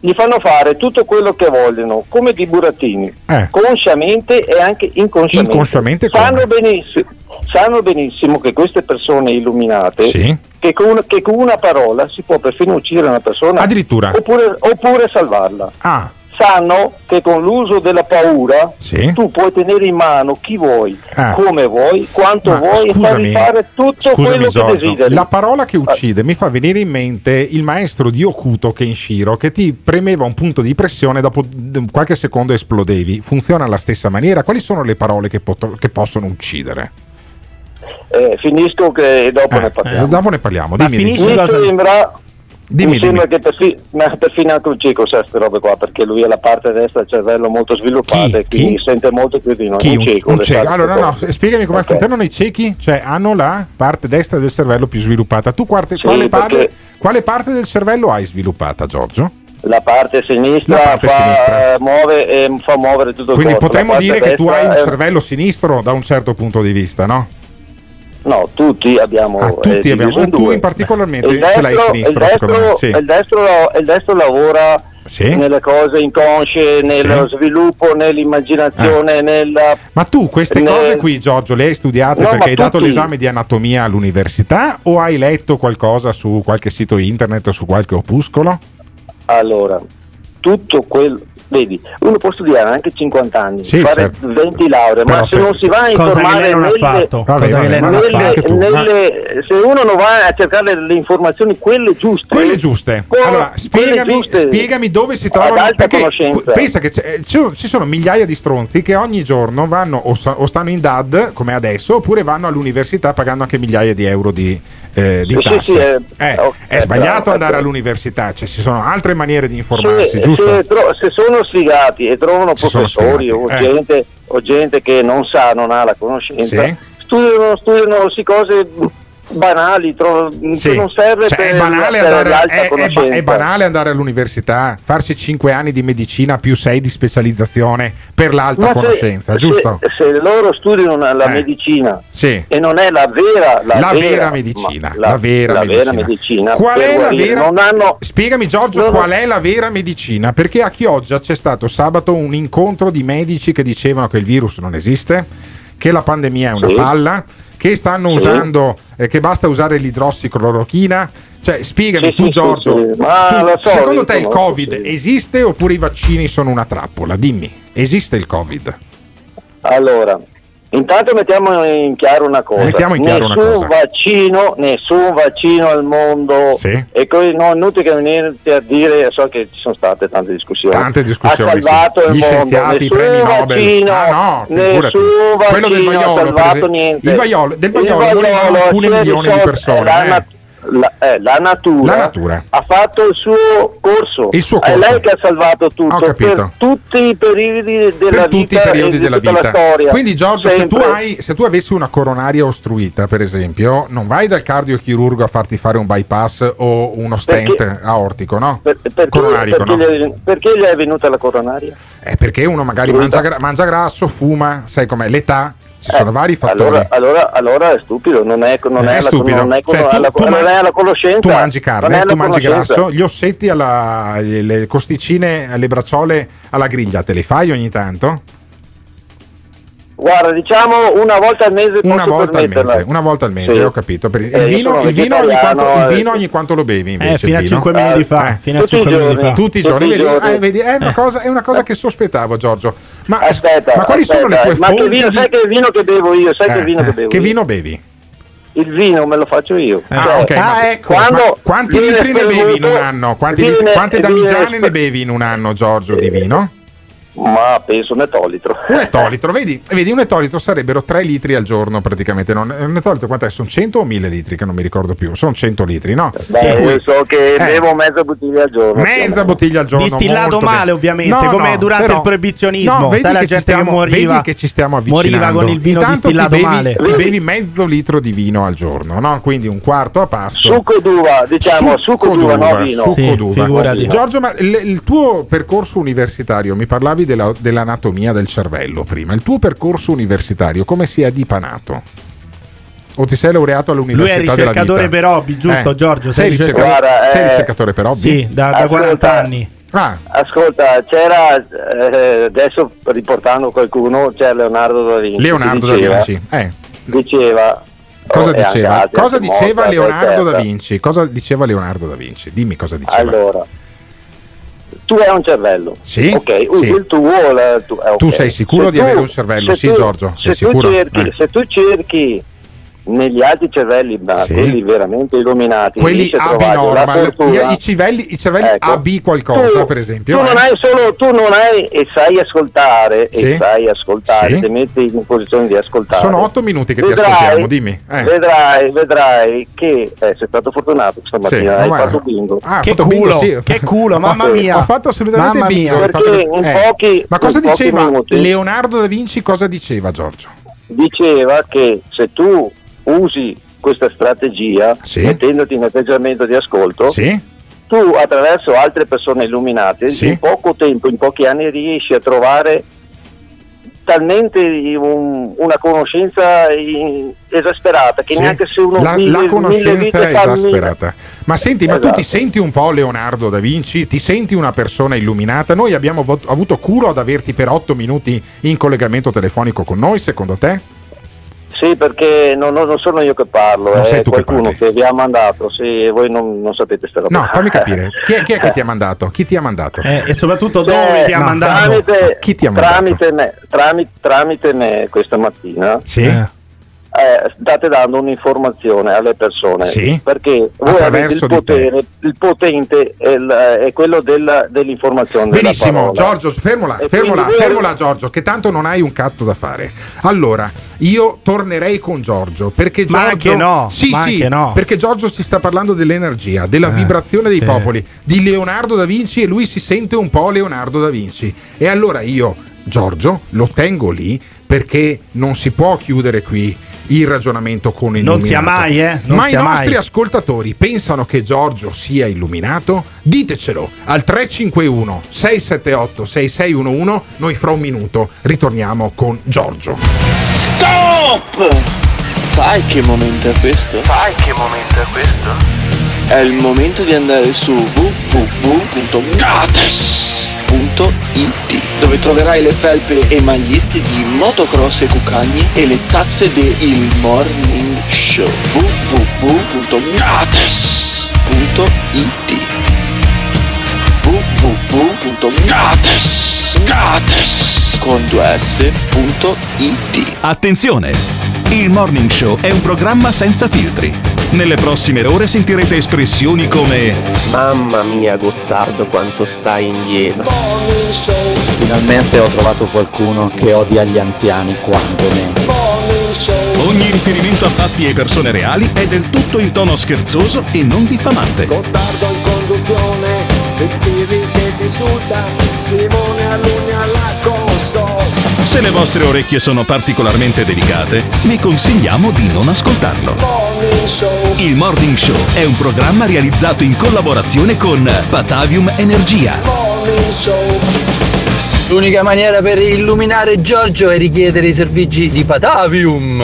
gli fanno fare tutto quello che vogliono, come di burattini, Eh. consciamente e anche inconsciamente. Inconsciamente sanno, benissimo, sanno benissimo che queste persone illuminate, Sì. che, con, che con una parola si può perfino uccidere una persona, Addirittura. oppure, oppure salvarla. Ah, Sanno che con l'uso della paura Sì. tu puoi tenere in mano chi vuoi, Ah. come vuoi, quanto ma vuoi e fargli fare tutto scusami, quello Giorgio, che desideri. La parola che uccide mi fa venire in mente il maestro di Okuto Kenshiro che ti premeva un punto di pressione dopo d- qualche secondo esplodevi. Funziona alla stessa maniera? Quali sono le parole che, pot- che possono uccidere? Eh, finisco che dopo ne parliamo. Eh, dopo ne parliamo. Dimmi. mi sembra, Dimmi, mi sembra che perfi- ma perfino anche un cieco sa queste robe qua perché lui ha la parte destra del cervello molto sviluppata e quindi sente molto più di noi. Chi? Un cieco, Un cieco. Allora, no, no, spiegami come Ok. funzionano i ciechi. Cioè, hanno la parte destra del cervello più sviluppata. Tu quarte- Sì, quale, parte, perché- quale parte del cervello hai sviluppata, Giorgio? La parte sinistra, La parte fa, sinistra. muove e fa muovere tutto il Quindi corpo. potremmo La parte dire che tu hai un destra è- cervello sinistro da un certo punto di vista, no? No, tutti abbiamo. Ah, tutti eh, abbiamo. E tu in particolarmente Il ce l'hai destro- sinistro, il destro, Sì. il destro, il destro lavora Sì. nelle cose inconsce, nello Sì. sviluppo, nell'immaginazione, nella. Ma tu queste nel- cose qui, Giorgio, le hai studiate No, perché hai dato tutti. l'esame di anatomia all'università o hai letto qualcosa su qualche sito internet o su qualche opuscolo? Allora, tutto quello. Vedi, uno può studiare anche 50 anni, Sì, fare certo. 20 lauree, ma se se- non si va a informare lei non ha nelle, nelle- nelle- se uno non va a cercare le informazioni quelle giuste, Quelle giuste. Quello- Allora, quelle spiegami, giuste, spiegami dove si trovano. alta Perché conoscenza. pensa che ci sono- migliaia di stronzi che ogni giorno vanno o stanno in DAD come adesso, oppure vanno all'università pagando anche migliaia di euro di, eh, di Sì, tasse. sì, eh, Eh, ok, è sbagliato bravo, andare ok. all'università, cioè ci sono altre maniere di informarsi, giusto? se tro- se sono sfigati e trovano Se professori o, eh. gente, o gente che non sa, non ha la conoscenza, Sì. studiano, studiano sì cose banali, tro- Sì. non serve Cioè, per, è, banale andare, è- è è banale andare all'università, farsi 5 anni di medicina più 6 di specializzazione per l'alta Ma se- conoscenza, se- giusto? Se, loro studiano la Eh. medicina Sì. e non è la vera, la La vera vera medicina, ma- la vera medicina. medicina, Qual è la guarire, vera? Hanno, Spiegami Giorgio Non- qual è la vera medicina? Perché a Chioggia c'è stato sabato un incontro di medici che dicevano che il virus non esiste, che la pandemia è una Sì. palla, che stanno usando, eh, che basta usare l'idrossiclorochina. Cioè, spiegami Sì, tu sì, Giorgio, sì, tu- so, secondo te il Covid esiste oppure i vaccini sono una trappola? Dimmi, esiste il Covid? Allora, intanto mettiamo in chiaro una cosa. Mettiamo in chiaro una nessun cosa. vaccino, nessun vaccino al mondo. Sì. E poi no, è inutile che venite a dire, so che ci sono state tante discussioni. Tante discussioni, Ha salvato sì. il Gli mondo. nessun premi Nobel. Vaccino, Ah, no, figurati. nessun Quello del vaccino vaiolo, ha salvato niente. Il vaiolo- del Il vaiolo morivano alcune c'è milioni di risolto- persone, La, eh. La- eh, la natura, La natura. ha fatto il suo corso. Il suo È corso. lei che ha salvato tutto per tutti i periodi della per vita periodi di della vita. Quindi, Giorgio, se tu, hai, se tu avessi una coronaria ostruita, per esempio, non vai dal cardiochirurgo a farti fare un bypass o uno stent Perché- aortico, no? Per- perché, Coronarico, perché no? gli è, perché gli è venuta la coronaria? È perché uno magari mangia, mangia grasso, fuma, sai com'è, l'età, ci sono vari fattori. Allora, allora, allora è stupido, non è, non è è, la, stupido. non è, Cioè, tu- la, tu non è la conoscenza. Tu mangi è carne, tu mangi grasso, gli ossetti, alla, le costicine, le bracciole alla griglia, te le fai ogni tanto? Guarda, diciamo una volta al mese Una volta al mese, una volta al mese, Sì. ho capito. Il Eh, vino, il vino ogni quanto, il eh, vino sì. ogni quanto lo bevi invece? fino a il vino? 5 minuti fa, Eh. fino a Tutti i 5 minuti giorni. fa. Tutti i Tutti giorni, i vedi? giorni. Eh, vedi, È una cosa, è una cosa che sospettavo, Giorgio. Ma, Aspetta, ma quali sono le aspetta, tue ma fonti? che vino, di- sai che vino che bevo io? Sai Eh, che vino eh, che bevo che io? vino bevi? Il vino me lo faccio io. Ah, Cioè, ok, ma- ecco. Quando quanti litri ne bevi in un anno? Quanti quante damigiane ne bevi in un anno, Giorgio, di vino? Ma penso un ettolitro. Un ettolitro, vedi, vedi, un ettolitro sarebbero 3 litri al giorno praticamente. Non, un ettolitro quant'è? Sono 100 o 1000 litri che non mi ricordo più. Sono 100 litri, no? Beh, cui- io so che eh, bevo mezza bottiglia al giorno. Mezza bottiglia al giorno. Distillato male, bene. ovviamente, No, come no, durante però- il proibizionismo. No, vedi che ci gente che stiamo, moriva- vedi che ci stiamo avvicinando. moriva con il vino Intanto ti distillato bevi, male. Ti bevi mezzo litro di vino al giorno, no? Quindi un quarto a pasto. Succo d'uva, diciamo, succo d'uva, no vino. Succo Sì, d'uva. figurati. Giorgio, ma il, il tuo percorso universitario, mi parlavi della- dell'anatomia del cervello prima. Il tuo percorso universitario come si è dipanato? O ti sei laureato Lui è all'università della ricercatore vita? per hobby, giusto Eh, Giorgio? Sei, ricercatore, Guarda, sei eh, ricercatore per hobby? Sì, da, da Ascolta. 40 anni. Ah, Ascolta, c'era eh, adesso riportando qualcuno, c'è Leonardo da Vinci. Leonardo che da diceva- Vinci. Eh, Diceva cosa oh, diceva? Cosa diceva Leonardo da eccetera. Vinci? Cosa diceva Leonardo da Vinci? Dimmi cosa diceva. Allora, tu hai un cervello. Sì, Ok, sì. il tuo. la- tu, eh, ok. Tu sei sicuro Se di tu- avere un cervello? Sì, tu- Giorgio, sei se sicuro? Cerchi, Eh. Se tu cerchi negli altri cervelli, ma Sì. quelli veramente illuminati, Quelli AB normal, i, cervelli, i cervelli Ecco. AB qualcosa, Tu- per esempio. Tu non eh? hai solo, tu non hai e sai ascoltare, Sì. e sai ascoltare, Sì. ti metti in posizione di ascoltare. Sono otto minuti che ti Vedrai- ascoltiamo, dimmi. Eh. Vedrai, vedrai che eh, sei stato fortunato stamattina, Sì, hai ma- fatto bingo. Ah, Che fatto bingo, culo, sì. che culo, mamma mia. Ho fatto assolutamente Mamma bingo. mia. ho fatto- Perché in eh. pochi- Ma cosa diceva minuti- Leonardo da Vinci? Cosa diceva Giorgio? Diceva che se tu usi questa strategia, Sì. mettendoti in atteggiamento di ascolto, Sì? tu attraverso altre persone illuminate, Sì. in poco tempo, in pochi anni riesci a trovare talmente un- una conoscenza in- esasperata che Sì. neanche se uno la, mille- la conoscenza è esasperata. Ma senti, ma tu Esatto. ti senti un po' Leonardo da Vinci? Ti senti una persona illuminata? Noi abbiamo vo- avuto culo ad averti per otto minuti in collegamento telefonico con noi, secondo te? Sì, perché non, non- sono io che parlo, Non è che qualcuno parli. che, vi ha mandato, sì, voi non, non sapete sta roba. No, fammi capire. Chi è, chi è che ti ha mandato? Chi ti ha mandato? Eh, e soprattutto Cioè, dove ti ha no, mandato? Tramite, Chi ti ha mandato? tramite me, tramite, tramite me questa mattina Sì? Eh. Eh, state dando un'informazione alle persone Sì. perché voi avete Attraverso il di te. potere, il potente è, il- è quello della- dell'informazione. della Benissimo, parola. Giorgio, fermola, fermola, voi- fermola Giorgio, che tanto non hai un cazzo da fare. Allora, io tornerei con Giorgio, perché Ma Giorgio... anche no, Sì, ma sì, anche no. perché Giorgio ci sta parlando dell'energia, della Eh, vibrazione dei sì. popoli, di Leonardo da Vinci e lui si sente un po' Leonardo da Vinci. E allora io, Giorgio, lo tengo lì perché non si può chiudere qui il ragionamento con il Non sia mai, eh? Non Ma i nostri mai. ascoltatori pensano che Giorgio sia illuminato? Ditecelo al 351 678 6611. Noi fra un minuto ritorniamo con Giorgio. Stop! Sai che momento è questo? Sai che momento è questo? È il momento di andare su www.gates.it dove troverai le felpe e magliette di motocross e cucagni e le tazze del Morning Show www.gates.it www.gates Gates con 2s.it Attenzione! Il Morning Show è un programma senza filtri. Nelle prossime ore sentirete espressioni come Mamma mia, Gottardo, quanto stai indietro. Finalmente ho trovato qualcuno che odia gli anziani quanto me. Ogni riferimento a fatti e persone reali è del tutto in tono scherzoso e non diffamante. Gottardo in conduzione, il che ti insulta, Simone all'ugna alla console. Se le vostre orecchie sono particolarmente delicate, vi consigliamo di non ascoltarlo. Il Morning Show è un programma realizzato in collaborazione con Batavium Energia. Morning Show. L'unica maniera per illuminare Giorgio è richiedere i servizi di Patavium.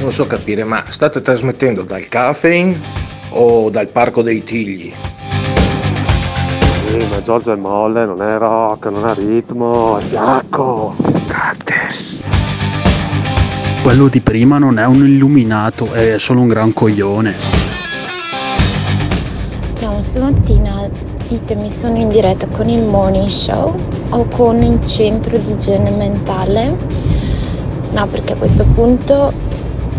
Non so capire, ma state trasmettendo dal caffeine o dal parco dei tigli? Sì, ma Giorgio è molle, non è rock, non ha ritmo, è fiacco. Gattes. Quello di prima non è un illuminato, è solo un gran coglione. No, stamattina ditemi sono in diretta con il morning show o con il centro di igiene mentale. No, perché a questo punto,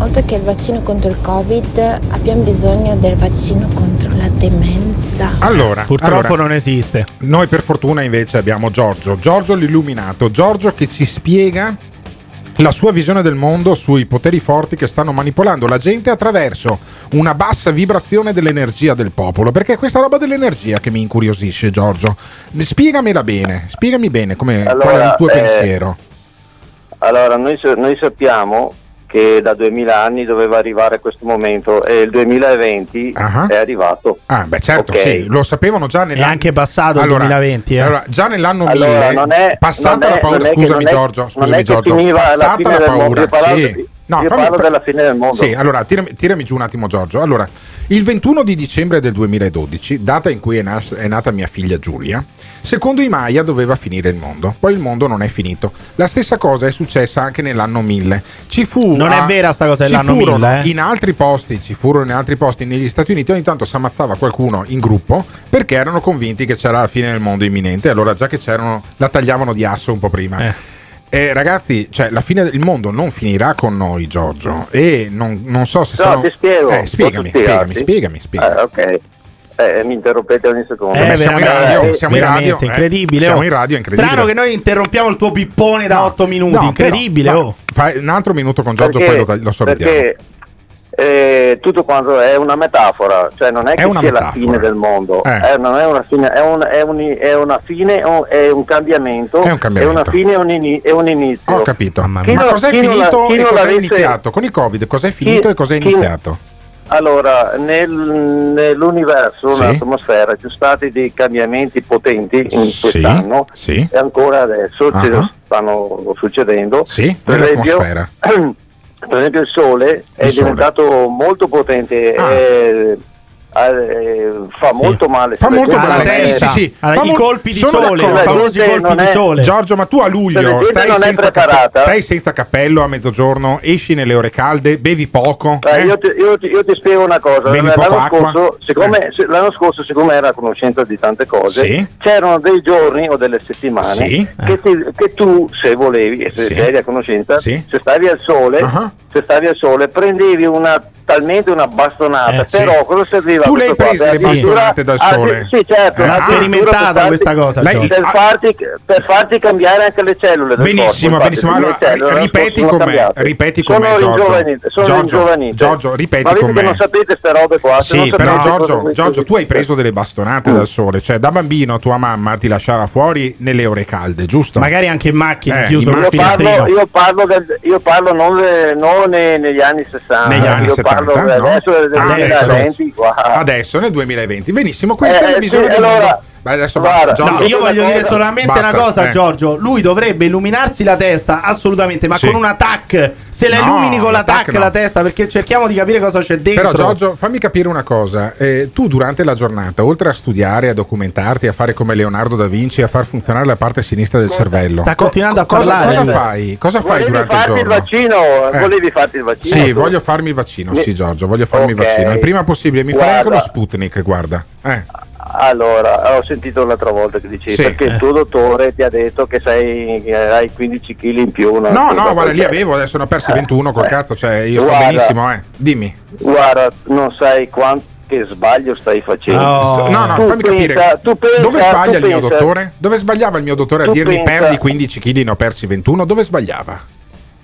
oltre che il vaccino contro il covid, abbiamo bisogno del vaccino contro la demenza. Allora, Purtroppo allora, non esiste. Noi per fortuna invece abbiamo Giorgio, Giorgio l'illuminato, Giorgio che ci spiega la sua visione del mondo sui poteri forti che stanno manipolando la gente attraverso una bassa vibrazione dell'energia del popolo. Perché è questa roba dell'energia che mi incuriosisce, Giorgio. Spiegamela bene, spiegami bene come, qual è il Allora, tuo eh, pensiero. Allora, noi, noi sappiamo che da 2000 anni doveva arrivare questo momento e il 2020 Ah. è arrivato. Ah, beh, certo, Ok. sì, lo sapevano già nell'anno. È anche passato il 2020, eh. allora, già nell'anno Allora, 1000, non è- passata non è- la paura, scusami è- Giorgio, non scusami Giorgio, la passata la mondo, paura, io parlo- sì. io parlo della fine del mondo. Sì, allora tirami, tirami giù un attimo Giorgio. Allora, il 21 di dicembre del 2012, data in cui è, nas- è nata mia figlia Giulia, secondo i Maya doveva finire il mondo. Poi il mondo non è finito. La stessa cosa è successa anche nell'anno 1000. Ci fu Non è vera sta cosa dell'anno furono 1000, eh. in altri posti, ci furono in altri posti negli Stati Uniti ogni tanto si ammazzava qualcuno in gruppo perché erano convinti che c'era la fine del mondo imminente. Allora già che c'erano la tagliavano di asso un po' prima. Eh, ragazzi, cioè, la fine del mondo non finirà con noi, Giorgio. E non, non so se No, sono. ti spiego. Eh, spiegami, spiegami, spiegarti? spiegami, spiegami. Eh, ok. Eh, mi interrompete ogni secondo. Eh, siamo in radio, Eh, siamo in radio, eh, incredibile. siamo oh. in radio, incredibile. Strano che noi interrompiamo il tuo pippone da 8 minuti. No, incredibile, però, oh. Fai un altro minuto con Giorgio, perché, poi lo, lo salutiamo. perché eh, tutto quanto è una metafora, cioè non è che una sia la metafora. fine del mondo, Eh. Eh, non è una fine, è, un- è un- è una fine, è un, è un cambiamento, È un cambiamento. una fine e un, ini- un inizio. Ho capito. Ma Chi non- cos'è chi non la- finito chi e non cos'è iniziato? Con il Covid, cos'è finito e cos'è chi- iniziato? Allora, nel- nell'universo, Sì. nell'atmosfera, ci sono stati dei cambiamenti potenti in Sì, quest'anno sì. e ancora adesso ci Ah. stanno succedendo. Sì, per esempio, nell'atmosfera. per esempio il Sole è Il Sole. diventato molto potente Ah. e eh, fa molto male. Fa molto male, testa. sì, sì. Allora, Fa i colpi di sole, i famosi colpi di è- sole. Giorgio, ma tu a luglio stai senza, cappe- stai senza cappello a mezzogiorno, esci nelle ore calde, bevi poco. Eh, eh? io, ti, io ti- io ti spiego una cosa, Bevi l'anno poco acqua? scorso, siccome, se- l'anno scorso, siccome era a conoscenza di tante cose, Sì. c'erano dei giorni o delle settimane Sì. che, ti- che tu, se volevi, e se Sì. eri a conoscenza, Sì. se stavi al sole, se stavi al sole, prendevi una talmente una bastonata, eh, però sì. cosa serviva? Tu l'hai presa le bastonate dal sole? Ah, sì, certo. L'ha sperimentata farti, questa cosa. Lei, per, ah. farti, per, farti, cambiare anche le cellule. benissimo, corpo, benissimo. Allora, cellule, ripeti come ripeti come sono ringiovanite. Sono Giorgio, ringiovanite. Giorgio, ripeti Ma come. non sapete queste robe qua. Sì, però no, Giorgio, Giorgio tu hai preso delle bastonate mm. dal sole, cioè da bambino tua mamma ti lasciava fuori nelle ore calde, giusto? Magari anche in macchina, eh, chiuso in macchina. Io parlo non Giappone negli anni 60. Negli anni Io 70. No? Adesso, nel 2020, adesso, adesso, nel 2020. Benissimo, questa eh, è la eh, visione sì, del allora, mondo. Beh, adesso Guarda, Giorgio, no, io voglio dire solamente basta, una cosa, eh. Giorgio. Lui dovrebbe illuminarsi la testa, assolutamente, ma sì. con un tac. Se la no, illumini con la no. la testa, perché cerchiamo di capire cosa c'è dentro. Però, Giorgio, fammi capire una cosa. Eh, tu durante la giornata, oltre a studiare, a documentarti, a fare come Leonardo da Vinci, a far funzionare la parte sinistra del cervello. Sta continuando a parlare. Cosa, fai? Cosa fai durante il giorno? Il vaccino, eh. Volevi farti il vaccino? Sì, tu? voglio farmi il vaccino, sì, Giorgio, voglio farmi okay. il vaccino. Il prima possibile, mi guarda. farei anche lo Sputnik, guarda. Eh. Allora, ho sentito l'altra volta che dicevi sì, perché il tuo dottore ti ha detto che sei, eh, hai 15 kg in più. No, no, guarda, perché... li avevo, adesso ne ho persi 21 col eh. cazzo, cioè io guarda, sto benissimo, eh. Dimmi. Guarda, non sai quanto sbaglio stai facendo? No, no, no fammi pensa, capire. Pensa, dove sbaglia il pensa, mio dottore? Dove sbagliava il mio dottore a dirmi perdi 15 kg, ne ho persi 21? Dove sbagliava?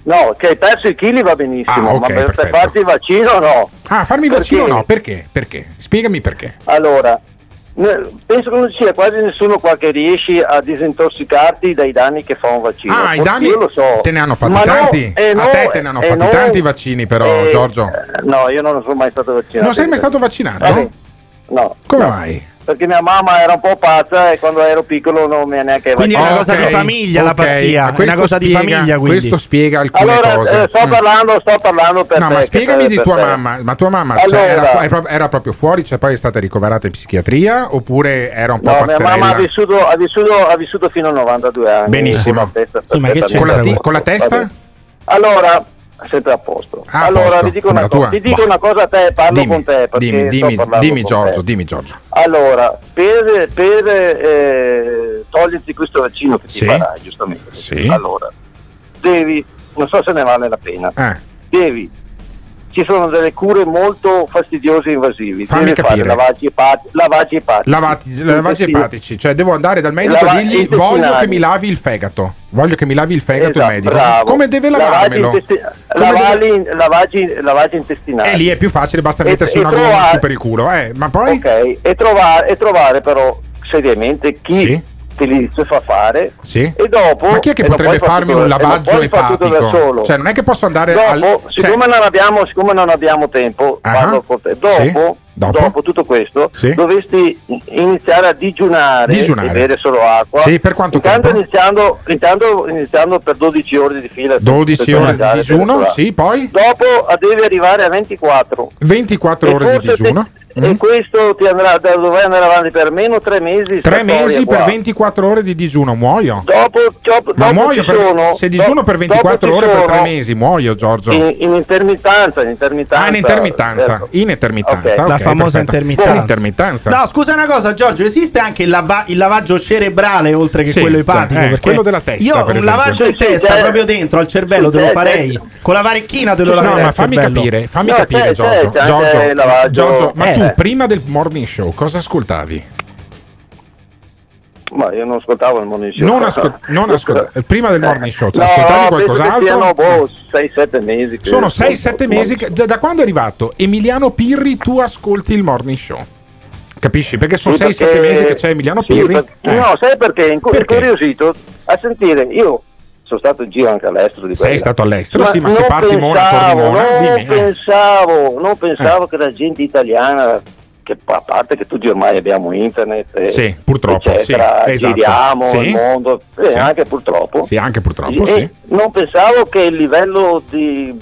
No, che hai perso i chili va benissimo, ah, okay, ma per perfetto. farti il vaccino no. Ah, farmi il perché? vaccino no, perché? Perché? Spiegami perché. Allora, Penso che non ci sia quasi nessuno qua che riesce a disintossicarti dai danni che fa un vaccino. Ah, Forse i danni io lo so. te ne hanno fatti Ma tanti. No, eh a te te ne hanno eh fatti no, tanti vaccini, però, eh, Giorgio. Eh, no, io non sono mai stato vaccinato. Non sei mai stato vaccinato? No. Come mai? perché mia mamma era un po' pazza e quando ero piccolo non mi ha neanche Quindi è una okay, cosa di famiglia okay. la pazzia, è una cosa spiega, di famiglia quindi. Questo spiega alcune allora, eh, cose. Eh, sto mm. parlando, sto parlando per No, te, ma spiegami di tua te. mamma, ma tua mamma allora, cioè, era, era, proprio fuori, cioè poi è stata ricoverata in psichiatria oppure era un po' no, pazzerella? mia mamma ha vissuto, ha, vissuto, ha vissuto, fino a 92 anni. Benissimo. Con la testa? Sì, con la testa? Allora, Sempre a posto. Ah, allora posto. Ti, dico una, co- ti dico una cosa a te, parlo dimmi, con te. Dimmi, dimmi, dimmi Giorgio, te. dimmi Giorgio. Allora, per, per eh, toglierti questo vaccino che sì. farai, giustamente. Sì. Allora, devi, non so se ne vale la pena, eh. devi ci sono delle cure molto fastidiose e invasive. Fammi Deve capire. Lavaggi, epatici. Lavati- lavaggi epatici, cioè devo andare dal medico Lava- e dirgli voglio che mi lavi il fegato. Voglio che mi lavi il fegato esatto, il medico. Bravo. Come deve lavarmelo? Lavaggi, intesti- lavali, deve... lavaggi, lavaggi, intestinali. E lì è più facile, basta mettersi e, una gomma trovare... per il culo. Eh, ma poi... Ok, e trovare, e trovare però seriamente chi... Sì utilizzo e fa fare. Sì. E dopo, Ma chi è che potrebbe farmi un lavaggio e da solo. Cioè, non è che posso andare dopo, al... siccome, cioè... non abbiamo, siccome non abbiamo tempo, uh-huh. dopo. Sì dopo, dopo tutto questo, sì. dovresti iniziare a digiunare, digiunare. e bere solo acqua. Sì, per quanto intanto tempo? Iniziando, intanto iniziando per 12 ore di fila. 12 ore di digiuno, sì, poi? Dopo devi arrivare a 24. 24 e ore di digiuno? Te, Mm. e questo ti andrà, dovrai andare avanti per almeno tre mesi. Tre mesi qua. per 24 ore di digiuno, muoio. Dopo, cioè, dopo, Ma muoio per, sono, se digiuno per 24 ore sono, per tre mesi, muoio Giorgio. In, in intermittanza, in intermittanza. Ah, in intermittenza, certo. in intermittenza. Okay. Okay. La famosa intermittenza. Intermittenza. No, scusa una cosa, Giorgio, esiste anche il, lava- il lavaggio cerebrale oltre che sì, quello epatico? Cioè, eh, quello della testa. Io un lavaggio in testa proprio dentro al cervello te lo farei. Con la varecchina te lo laverei. No, ma fammi capire, fammi capire, Giorgio. Giorgio, ma eh. tu prima del morning show cosa ascoltavi? Ma io non ascoltavo il morning show. Non, asco- non ascoltavo, prima del morning show, cioè, no, ascoltavi qualcos'altro? Siano, boh, 6-7 mesi. Sono 6-7 mesi, che, da quando è arrivato Emiliano Pirri tu ascolti il morning show? Capisci? Perché sono sì, 6-7 perché... mesi che c'è Emiliano sì, Pirri. Per... Eh. No, sai perché? Incu- perché? Incuriosito a sentire, io sono stato in giro anche all'estero. Di Sei quella. stato all'estero, ma sì, ma se parti pensavo, Mona, torni Mona. Non dimmi. Eh. pensavo, non pensavo eh. che la gente italiana che a parte che tutti ormai abbiamo internet, e, sì, purtroppo, eccetera, sì, esatto. giriamo sì, il mondo, eh, sì, anche purtroppo. Anche purtroppo non pensavo che il livello di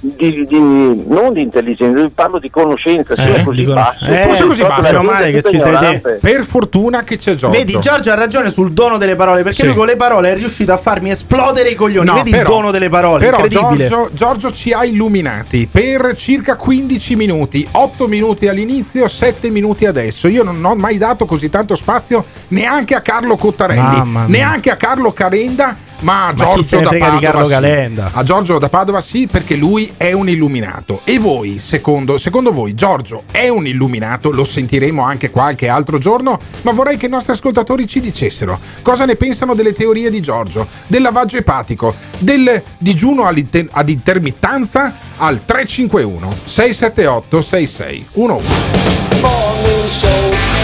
di, di, non di intelligenza, parlo di conoscenza, eh, così dicono, eh, forse così basta. male che ci sei. Per fortuna che c'è Giorgio. Vedi, Giorgio ha ragione sul dono delle parole, perché sì. lui con le parole è riuscito a farmi esplodere i coglioni. No, Vedi però, il dono delle parole, però Giorgio, Giorgio, ci ha illuminati per circa 15 minuti, 8 minuti all'inizio, 7 minuti adesso. Io non ho mai dato così tanto spazio neanche a Carlo Cottarelli, neanche a Carlo Calenda. Ma a Giorgio da Padova Carlo sì. Calenda? A Giorgio da Padova sì, perché lui è un illuminato. E voi, secondo, secondo voi, Giorgio è un illuminato? Lo sentiremo anche qualche altro giorno, ma vorrei che i nostri ascoltatori ci dicessero cosa ne pensano delle teorie di Giorgio, del lavaggio epatico, del digiuno ad intermittanza al 351 678 6611.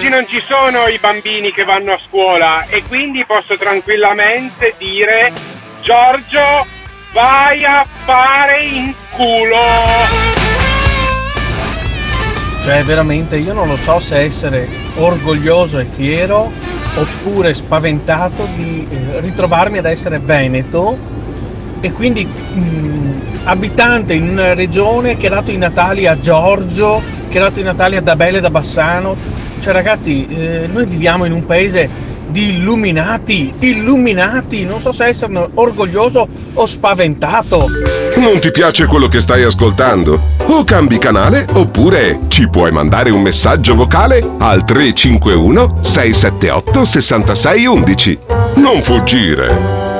Oggi non ci sono i bambini che vanno a scuola e quindi posso tranquillamente dire Giorgio vai a fare in culo. Cioè, veramente io non lo so se essere orgoglioso e fiero oppure spaventato di eh, ritrovarmi ad essere veneto e quindi mh, abitante in una regione che ha dato i natali a Giorgio, che ha dato i natali a Dabele e da Bassano. Cioè, ragazzi, eh, noi viviamo in un paese di illuminati, illuminati, non so se esserne orgoglioso o spaventato. Non ti piace quello che stai ascoltando? O cambi canale oppure ci puoi mandare un messaggio vocale al 351 678 6611. Non fuggire.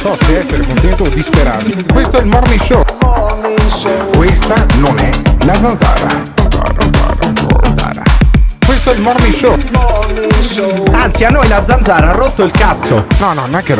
so se essere contento o disperato. Questo è il morning show. Questa non è la zanzara. Zanzara, zanzara, zanzara. Questo è il morning show. Anzi, a noi la zanzara ha rotto il cazzo. No, no, non è che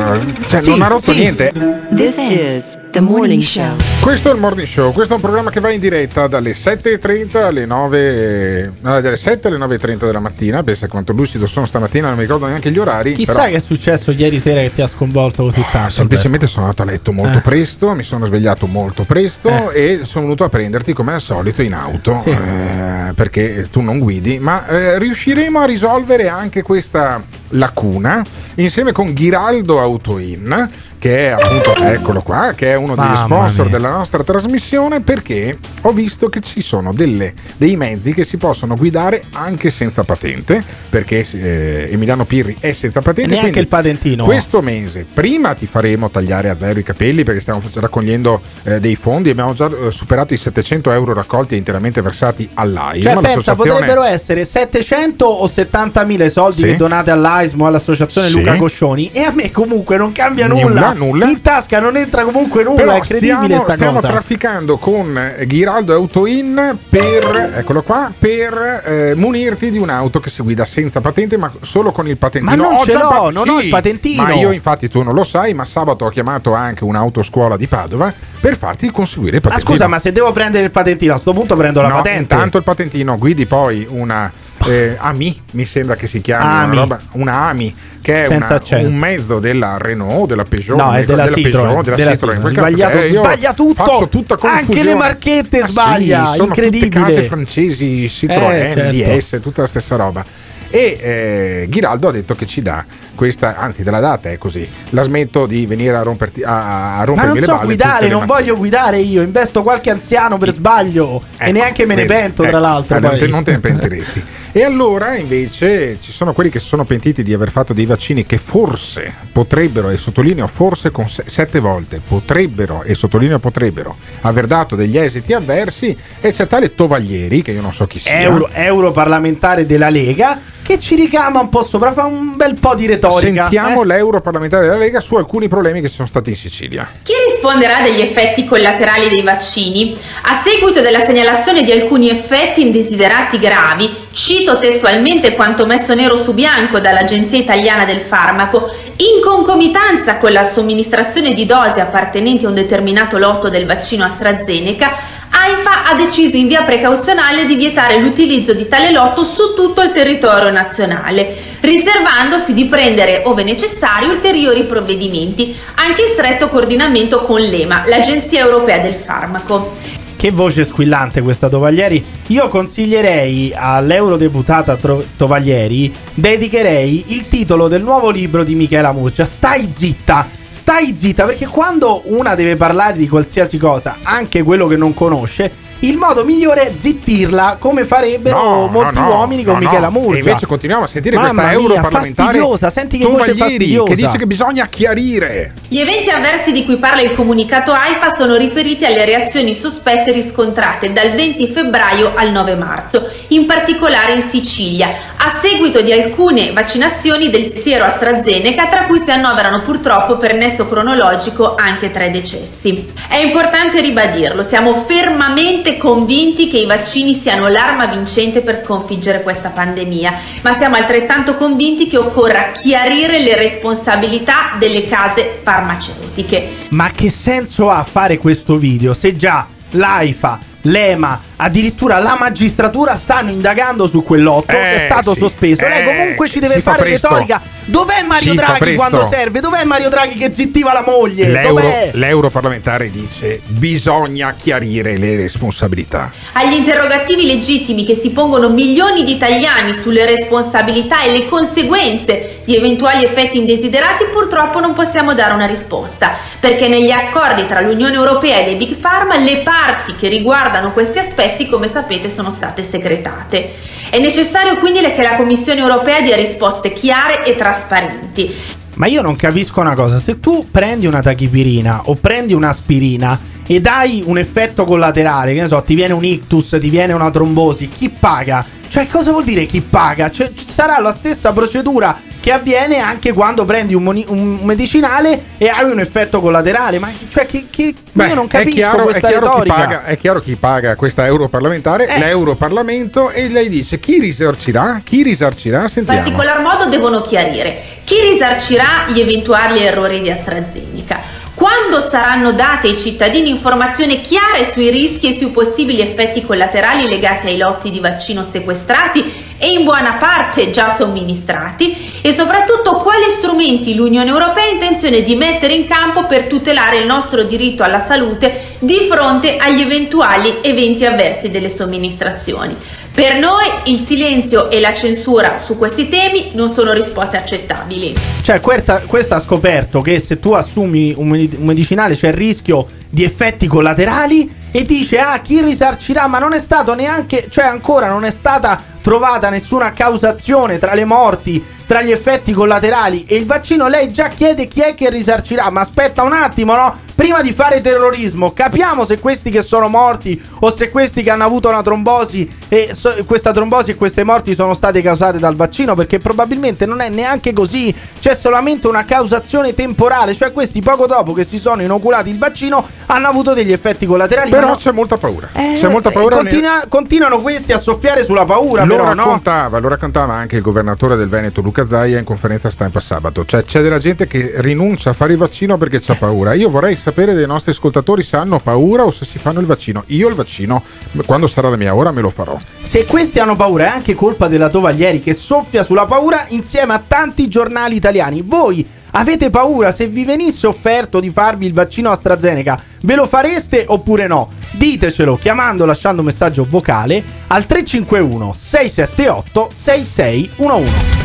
cioè, Sì, non ha rotto sì. niente. This is the morning show. Questo è il Morning Show, questo è un programma che va in diretta dalle 7.30 alle 9. no, dalle 7 alle 9.30 della mattina. Pensa quanto lucido sono stamattina, non mi ricordo neanche gli orari. Chissà però- che è successo ieri sera che ti ha sconvolto così tanto. Semplicemente sono andato a letto molto Eh. presto, mi sono svegliato molto presto e sono venuto a prenderti come al solito in auto Sì. eh, perché tu non guidi, ma eh, riusciremo a risolvere anche questa lacuna insieme con Ghiraldo Autoin che è appunto eccolo qua che è uno degli Mamma sponsor mia. della nostra trasmissione perché ho visto che ci sono delle- dei mezzi che si possono guidare anche senza patente perché eh, Emiliano Pirri è senza patente E neanche il patentino. questo mese prima ti faremo tagliare a zero i capelli perché stiamo raccogliendo eh, dei fondi abbiamo già eh, superato i 700 euro raccolti e interamente versati all'AISM Cioè, pensa, potrebbero essere 700 o 70 mila i soldi Sì. che donate all'AISM o all'associazione Sì. Luca Coscioni. E a me comunque non cambia Nulla, nulla. Nulla. In tasca non entra comunque nulla. Però è incredibile stiamo, stiamo cosa. trafficando con eh, Ghiraldo Autoin per, eccolo qua, per eh, munirti di un'auto che si guida senza patente ma solo con il patentino. Ma non Ho ce l'ho, non ho il patentino. Ma io infatti tu non lo sai, ma sabato ho chiamato anche un'autoscuola di Padova per farti conseguire il Ma patentino. scusa, ma se devo prendere il patentino, a sto punto prendo la no, patente. intanto il patentino guidi poi una eh, AMI, mi sembra che si chiami AMI. una, roba, una AMI che è una- un mezzo della Renault, della Peugeot, No, è della ricordo, Citroen, Peugeot, della della Citroen. Citroen. Sbagliato- io sbaglia tutto. Anche le marchette Ah, sì, sbaglia, incredibile. Tutte case francesi, Citroen, Eh, certo. DS, tutta la stessa roba. E eh, Ghiraldo ha detto che ci dà questa, anzi della data è così, la smetto di venire a, romperti, a, a Ma rompermi non le so balle guidare, tutte le non mattine. voglio guidare io, investo qualche anziano per sbaglio e Ecco, neanche me ne vedi, pento ecco, tra l'altro. non, te, non te ne pentiresti. e allora invece ci sono quelli che si sono pentiti di aver fatto dei vaccini che forse potrebbero, e sottolineo forse con se- sette volte, potrebbero, e sottolineo potrebbero, aver dato degli esiti avversi e c'è tale Tovaglieri, che io non so chi sia. Euro, europarlamentare della Lega che ci ricama un po' sopra, fa un bel po' di retorica. Sentiamo eh. l'europarlamentare della Lega su alcuni problemi che ci sono stati in Sicilia. Chi risponderà degli effetti collaterali dei vaccini? A seguito della segnalazione di alcuni effetti indesiderati gravi, cito testualmente quanto messo nero su bianco dall'Agenzia Italiana del Farmaco, in concomitanza con la somministrazione di dosi appartenenti a un determinato lotto del vaccino AstraZeneca, AIFA ha deciso in via precauzionale di vietare l'utilizzo di tale lotto su tutto il territorio nazionale, riservandosi di prendere, ove necessario, ulteriori provvedimenti, anche in stretto coordinamento con l'EMA, l'Agenzia Europea del Farmaco. Che voce squillante questa Tovaglieri. Io consiglierei all'eurodeputata Tro- Tovaglieri, dedicherei il titolo del nuovo libro di Michela Murcia. Stai zitta! Stai zitta, perché quando una deve parlare di qualsiasi cosa, anche quello che non conosce, il modo migliore è zittirla, come farebbero No, molti no, no, uomini con no, Michela no. Murcia. E invece continuiamo a sentire Mamma questa europarlamentare fastidiosa, senti che voce fastidiosa. che dice che bisogna chiarire. Gli eventi avversi di cui parla il comunicato AIFA sono riferiti alle reazioni sospette riscontrate dal 20 febbraio al 9 marzo, in particolare in Sicilia, a seguito di alcune vaccinazioni del siero AstraZeneca, tra cui si annoverano purtroppo per nesso cronologico anche tre decessi. È importante ribadirlo, siamo fermamente convinti che i vaccini siano l'arma vincente per sconfiggere questa pandemia, ma siamo altrettanto convinti che occorra chiarire le responsabilità delle case farmaceutiche. Ma che senso ha fare questo video se già l'AIFA, l'EMA, addirittura la magistratura stanno indagando su quell'otto che è Eh, stato sì. sospeso? Lei Eh, comunque ci deve fare presto. retorica. Dov'è Mario Si Draghi quando serve? Dov'è Mario Draghi che zittiva la moglie? L'euro- Dov'è? l'europarlamentare dice bisogna chiarire le responsabilità. Agli interrogativi legittimi che si pongono milioni di italiani sulle responsabilità e le conseguenze di eventuali effetti indesiderati, purtroppo non possiamo dare una risposta, perché negli accordi tra l'Unione Europea e le Big Pharma le parti che riguardano questi aspetti, come sapete, sono state segretate. È necessario quindi che la Commissione Europea dia risposte chiare e trasparenti. Ma io non capisco una cosa, se tu prendi una tachipirina o prendi un'aspirina e dai un effetto collaterale, che ne so, ti viene un ictus, ti viene una trombosi, chi paga? Cioè, cosa vuol dire chi paga? Cioè, ci sarà la stessa procedura che avviene anche quando prendi un, moni- un medicinale e hai un effetto collaterale. Ma cioè, che, che- io non è capisco chiaro, questa è chiaro chi retorica. paga, è chiaro chi paga questa europarlamentare, Eh. l'europarlamento e lei dice chi risarcirà? Chi risarcirà? In particolar modo devono chiarire chi risarcirà gli eventuali errori di AstraZeneca. Quando saranno date ai cittadini informazioni chiare sui rischi e sui possibili effetti collaterali legati ai lotti di vaccino sequestrati e in buona parte già somministrati e soprattutto quali strumenti l'Unione Europea ha intenzione di mettere in campo per tutelare il nostro diritto alla salute di fronte agli eventuali eventi avversi delle somministrazioni. Per noi il silenzio e la censura su questi temi non sono risposte accettabili. Cioè, questa, questa ha scoperto che se tu assumi un, medi- un medicinale c'è il rischio di effetti collaterali e dice ah chi risarcirà? Ma non è stato neanche cioè ancora non è stata trovata nessuna causazione tra le morti tra gli effetti collaterali. E il vaccino lei già chiede chi è che risarcirà. Ma aspetta un attimo no prima di fare terrorismo capiamo se questi che sono morti o se questi che hanno avuto una trombosi e so- questa trombosi e queste morti sono state causate dal vaccino perché probabilmente non è neanche così c'è solamente una causazione temporale cioè questi poco dopo che si sono inoculati il vaccino hanno avuto degli effetti collaterali Però no- c'è molta paura. Eh, c'è molta paura. continua- continuano questi a soffiare sulla paura Lo però no raccontava, lo raccontava anche il governatore del Veneto Luca Zaia in conferenza stampa sabato. Cioè c'è della gente che rinuncia a fare il vaccino perché c'ha paura. Io vorrei sapere dei nostri ascoltatori se hanno paura o se si fanno il vaccino. Io il vaccino, quando sarà la mia ora, me lo farò. Se questi hanno paura è anche colpa della Tovaglieri che soffia sulla paura insieme a tanti giornali italiani. Voi avete paura se vi venisse offerto di farvi il vaccino AstraZeneca? Ve lo fareste oppure no? Ditecelo chiamando lasciando un messaggio vocale al 351 678 6611.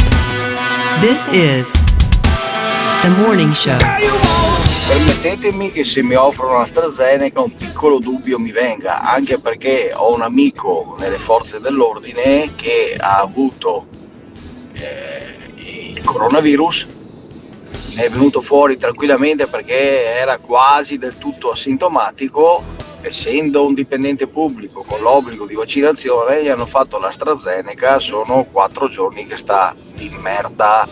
This is the morning show. Permettetemi che se mi offrono AstraZeneca un piccolo dubbio mi venga, anche perché ho un amico nelle forze dell'ordine che ha avuto eh, il coronavirus, ne è venuto fuori tranquillamente perché era quasi del tutto asintomatico, essendo un dipendente pubblico con l'obbligo di vaccinazione, gli hanno fatto l'AstraZeneca, sono quattro giorni che sta di merda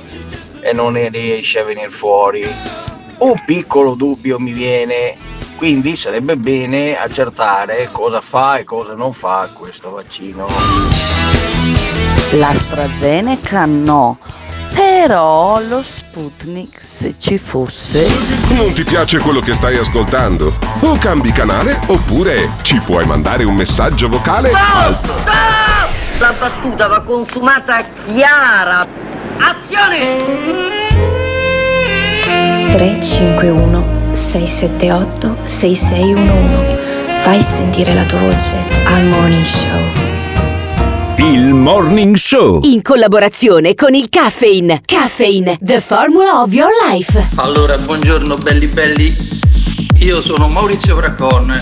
e non ne riesce a venire fuori. Un piccolo dubbio mi viene, quindi sarebbe bene accertare cosa fa e cosa non fa questo vaccino. L'AstraZeneca no, però lo Sputnik se ci fosse... Non ti piace quello che stai ascoltando? O cambi canale oppure ci puoi mandare un messaggio vocale al La battuta va consumata chiara. Azione! 351 678 6611 Fai sentire la tua voce al Morning Show. Il Morning Show. In collaborazione con il Caffeine. Caffeine, the formula of your life. Allora, buongiorno belli belli. Io sono Maurizio Bracon,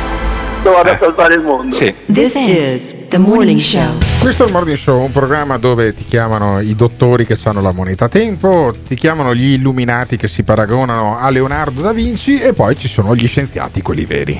Dove a salvare il mondo. Sì. This is the morning show. Questo è il Morning Show, un programma dove ti chiamano i dottori che hanno la moneta tempo, ti chiamano gli illuminati che si paragonano a Leonardo da Vinci e poi ci sono gli scienziati, quelli veri.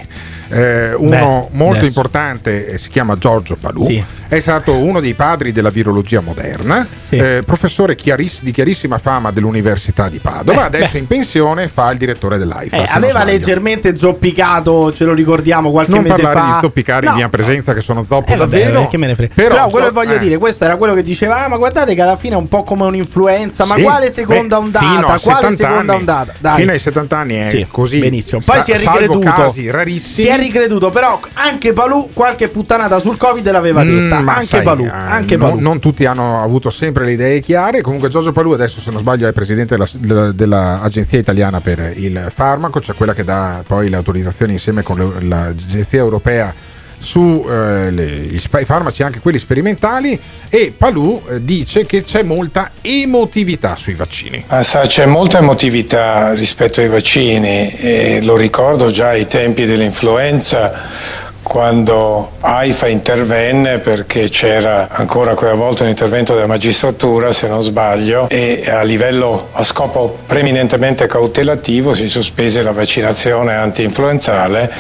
Eh, uno Beh, molto adesso. importante eh, si chiama Giorgio Palù, Sì. è stato uno dei padri della virologia moderna, eh, professore chiariss- di chiarissima fama dell'Università di Padova, Beh, adesso beh. in pensione fa il direttore dell'AIFA. Eh, aveva leggermente zoppicato, ce lo ricordiamo qualche non mese parlare fa. di zoppicare No, in mia presenza che sono zoppo Eh, vabbè, davvero. che me ne frega. Però, Però, quello che voglio eh. dire, questo era quello che diceva, ah, ma guardate che alla fine è un po' come un'influenza, ma Sì, quale seconda beh, ondata? Quale 70 seconda anni. ondata? Dai. Fino ai 70 anni è Sì, così. Benissimo. Poi Sa- si è ricreduto. Si è ricreduto, però anche Palù qualche puttanata sul Covid l'aveva Mm, detta. ma anche sai, Palù, eh, anche Palù. non tutti hanno avuto sempre le idee chiare. Comunque, Giorgio Palù, adesso, se non sbaglio, è presidente della- della- dell'Agenzia Italiana per il Farmaco, cioè quella che dà poi le autorizzazioni insieme con l'Agenzia Europea su eh, farmaci, anche quelli sperimentali. E Palù eh, dice che c'è molta emotività sui vaccini. Ma sa, c'è molta emotività rispetto ai vaccini e lo ricordo già ai tempi dell'influenza quando AIFA intervenne perché c'era ancora quella volta un intervento della magistratura, se non sbaglio, e a livello a scopo preminentemente cautelativo si sospese la vaccinazione anti-influenzale,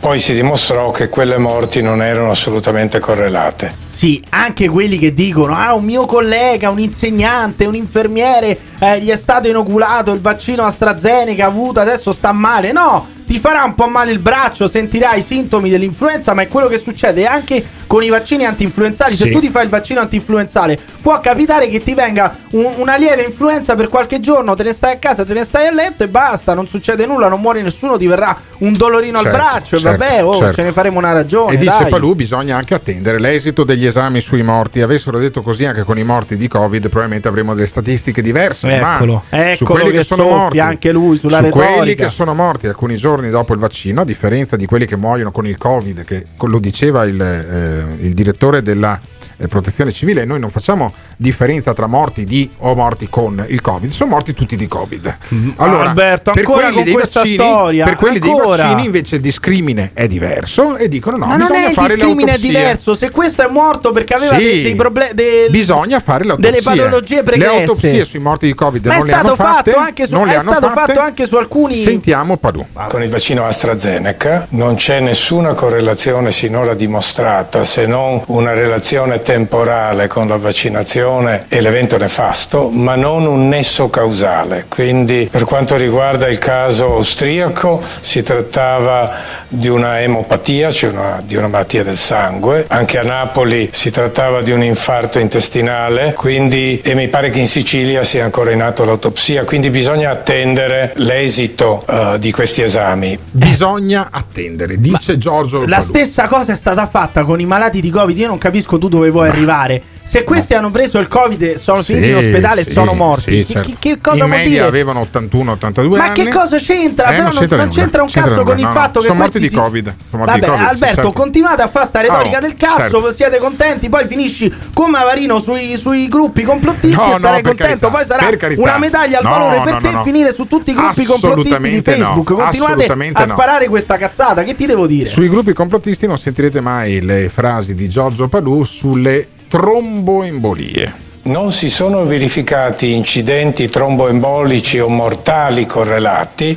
poi si dimostrò che quelle morti non erano assolutamente correlate. Sì, anche quelli che dicono: Ah, un mio collega, un insegnante, un infermiere, eh, gli è stato inoculato il vaccino AstraZeneca, avuto, adesso sta male. No, ti farà un po' male il braccio, sentirai i sintomi dell'influenza, ma è quello che succede anche con i vaccini anti-influenzali. Se Sì. tu ti fai il vaccino anti-influenzale, può capitare che ti venga un- una lieve influenza per qualche giorno, te ne stai a casa, te ne stai a letto e basta, non succede nulla, non muore nessuno, ti verrà un dolorino Certo, al braccio. certo, vabbè, oh, certo. ce ne faremo una ragione. E dice dai. Palù bisogna anche attendere l'esito degli esami sui morti. Avessero detto così anche con i morti di Covid, probabilmente avremo delle statistiche diverse. Eccolo, ma su eccolo quelli che che, sono morti, anche lui sulla su quelli retorica. che sono morti alcuni giorni dopo il vaccino, a differenza di quelli che muoiono con il Covid, che lo diceva il, eh, il direttore della eh, protezione civile, noi non facciamo differenza tra morti di o morti con il Covid, sono morti tutti di Covid. Allora, Mm, Alberto, per ancora quelli con dei questa vaccini, storia, per quelli ancora. dei vaccini invece il discrimine è diverso e dicono no, Ma non bisogna è il fare le discrimine è diverso. Se questo è morto perché aveva Sì. dei, dei problemi. Bisogna fare le autopsie. delle patologie Le pregresse. autopsie sui morti di Covid Ma è non le hanno stato fatto fatte. anche su- non le è hanno stato fatte. fatto anche su alcuni. Sentiamo Padù. Con il vaccino AstraZeneca non c'è nessuna correlazione sinora dimostrata se non una relazione temporale con la vaccinazione e l'evento nefasto, ma non un nesso causale. Quindi per quanto riguarda il caso austriaco si trattava di una emopatia, cioè una- di una malattia del sangue. Anche a Napoli si trattava di un infarto intestinale, quindi e mi pare che in Sicilia sia ancora in atto l'autopsia, quindi bisogna attendere l'esito eh, di questi esami. Bisogna attendere, dice Giorgio La Palù. stessa cosa è stata fatta con i malati di Covid. Io non capisco tu dove vuoi arrivare. Se questi hanno preso il Covid e sono Sì, finiti in ospedale e sì, sono morti, sì, che- certo. che, che cosa in vuol dire? avevano 81-82 Ma anni. che cosa c'entra? Eh, non c'entra non c'entra un C'entra cazzo nulla, con il no, fatto che Sono morti questi di si- Covid, sono morti Vabbè, di Covid, Alberto, certo. continuate a fare sta retorica Oh, del cazzo, certo. siete contenti, poi finisci come Avarino sui, sui gruppi complottisti No, e sarai contento. carità, poi sarà una medaglia al valore per te finire su tutti i gruppi complottisti di Facebook. Continuate a sparare questa cazzata, che ti devo dire? Sui gruppi complottisti non sentirete mai le frasi di Giorgio Palù sulle tromboembolie. Non si sono verificati incidenti tromboembolici o mortali correlati,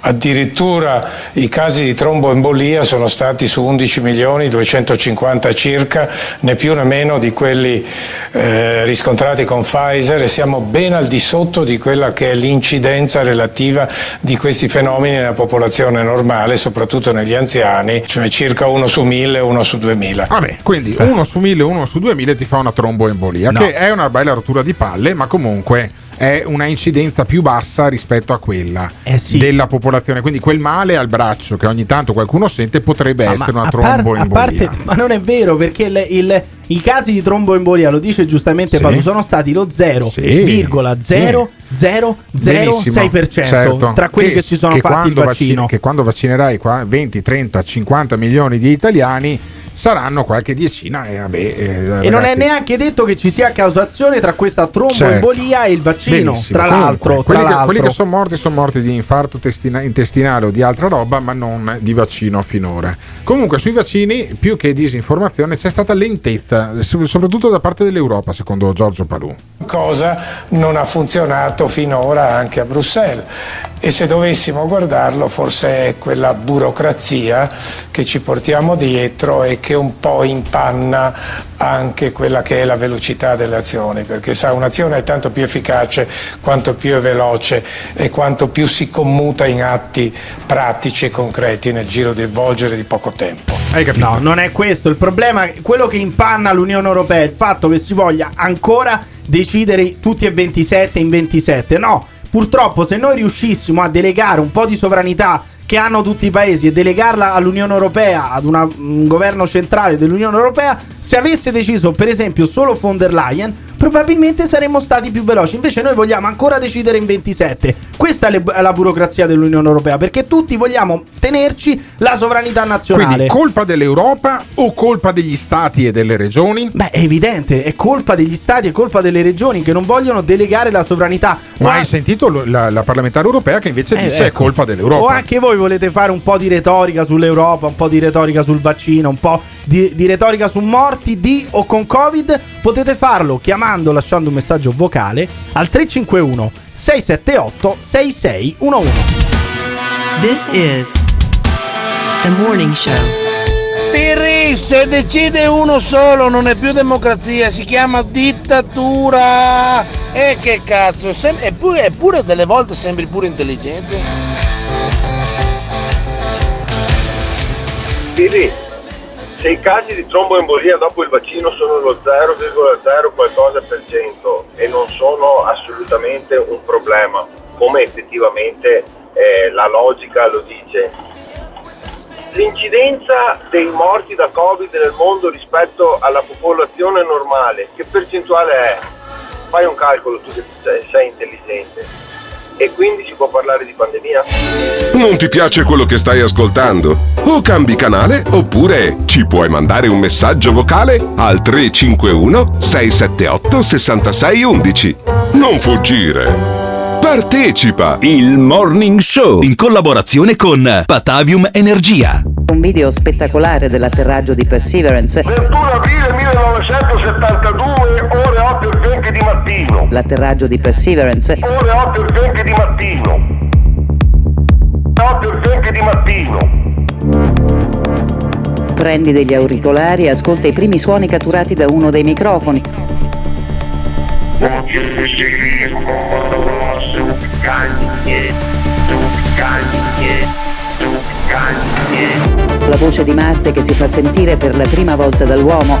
addirittura i casi di tromboembolia sono stati su 11 milioni 250 circa, né più né meno di quelli eh, riscontrati con Pfizer e siamo ben al di sotto di quella che è l'incidenza relativa di questi fenomeni nella popolazione normale, soprattutto negli anziani, cioè circa uno su mille, uno su duemila. Vabbè, quindi uno su mille, uno su duemila ti fa una tromboembolia, No. che è una bella rottura di palle, ma comunque è una incidenza più bassa rispetto a quella Eh della popolazione. Quindi quel male al braccio che ogni tanto qualcuno sente potrebbe Ah, essere ma una tromboembolia. parte, ma non è vero perché il- il- i casi di tromboembolia, lo dice giustamente Sì. Paolo, sono stati lo 0,0006% Benissimo, certo. tra quelli che, si sono che fatti il vaccino. vaccini- che quando vaccinerai qua 20, 30, 50 milioni di italiani saranno qualche decina e vabbè. eh, E non è ragazzi, neanche detto che ci sia causazione tra questa tromboembolia e il vaccino. Benissimo. Tra Comunque, l'altro, tra quelli, che, l'altro. quelli che sono morti sono morti di infarto testina- intestinale o di altra roba, ma non di vaccino finora. Comunque, sui vaccini, più che disinformazione, c'è stata lentezza, so- soprattutto da parte dell'Europa, secondo Giorgio Palù. cosa non ha funzionato finora anche a Bruxelles e se dovessimo guardarlo forse è quella burocrazia che ci portiamo dietro e che un po' impanna anche quella che è la velocità delle azioni perché sa un'azione è tanto più efficace quanto più è veloce e quanto più si commuta in atti pratici e concreti nel giro di volgere di poco tempo. Hai capito? No, non è questo. Il problema, quello che impanna l'Unione Europea è il fatto che si voglia ancora decidere tutti e 27 in 27. No, purtroppo se noi riuscissimo a delegare un po' di sovranità che hanno tutti i paesi e delegarla all'Unione Europea, ad una- un governo centrale dell'Unione Europea, se avesse deciso per esempio solo von der Leyen, probabilmente saremmo stati più veloci. Invece noi vogliamo ancora decidere in 27. Questa è è la burocrazia dell'Unione Europea, perché tutti vogliamo tenerci la sovranità nazionale. Quindi colpa dell'Europa o colpa degli stati e delle regioni? Beh, è evidente, è colpa degli stati, è colpa delle regioni che non vogliono delegare la sovranità. Ma O hai sentito la, la parlamentare europea che invece Eh, dice è ecco. colpa dell'Europa? O anche voi volete fare un po' di retorica sull'Europa, un po' di retorica sul vaccino, un po' di, di retorica su morti di o con Covid? Potete farlo chiamando, lasciando un messaggio vocale al 351 678 6611. This is the morning show. Pirri, se decide uno solo non è più democrazia, si chiama dittatura. E che cazzo, sem- eppure, eppure delle volte sembri pure intelligente. Pirri, se i casi di tromboembolia dopo il vaccino sono lo 0,0 qualcosa per cento e non sono assolutamente un problema, come effettivamente eh, la logica lo dice, l'incidenza dei morti da Covid nel mondo rispetto alla popolazione normale, che percentuale è? Fai un calcolo tu che sei, sei intelligente. E quindi si può parlare di pandemia? Non ti piace quello che stai ascoltando? O cambi canale oppure ci puoi mandare un messaggio vocale al 351 678 6611. Non fuggire. Partecipa! Il Morning Show in collaborazione con Patavium Energia. Un video spettacolare dell'atterraggio di Perseverance. 21 aprile 1972, ore 8 e 20 di mattino. L'atterraggio di Perseverance. Ore 8 e 20 di mattino. 8 e 20 di mattino. Prendi degli auricolari e ascolta i primi suoni catturati da uno dei microfoni. La voce di Marte che si fa sentire per la prima volta dall'uomo.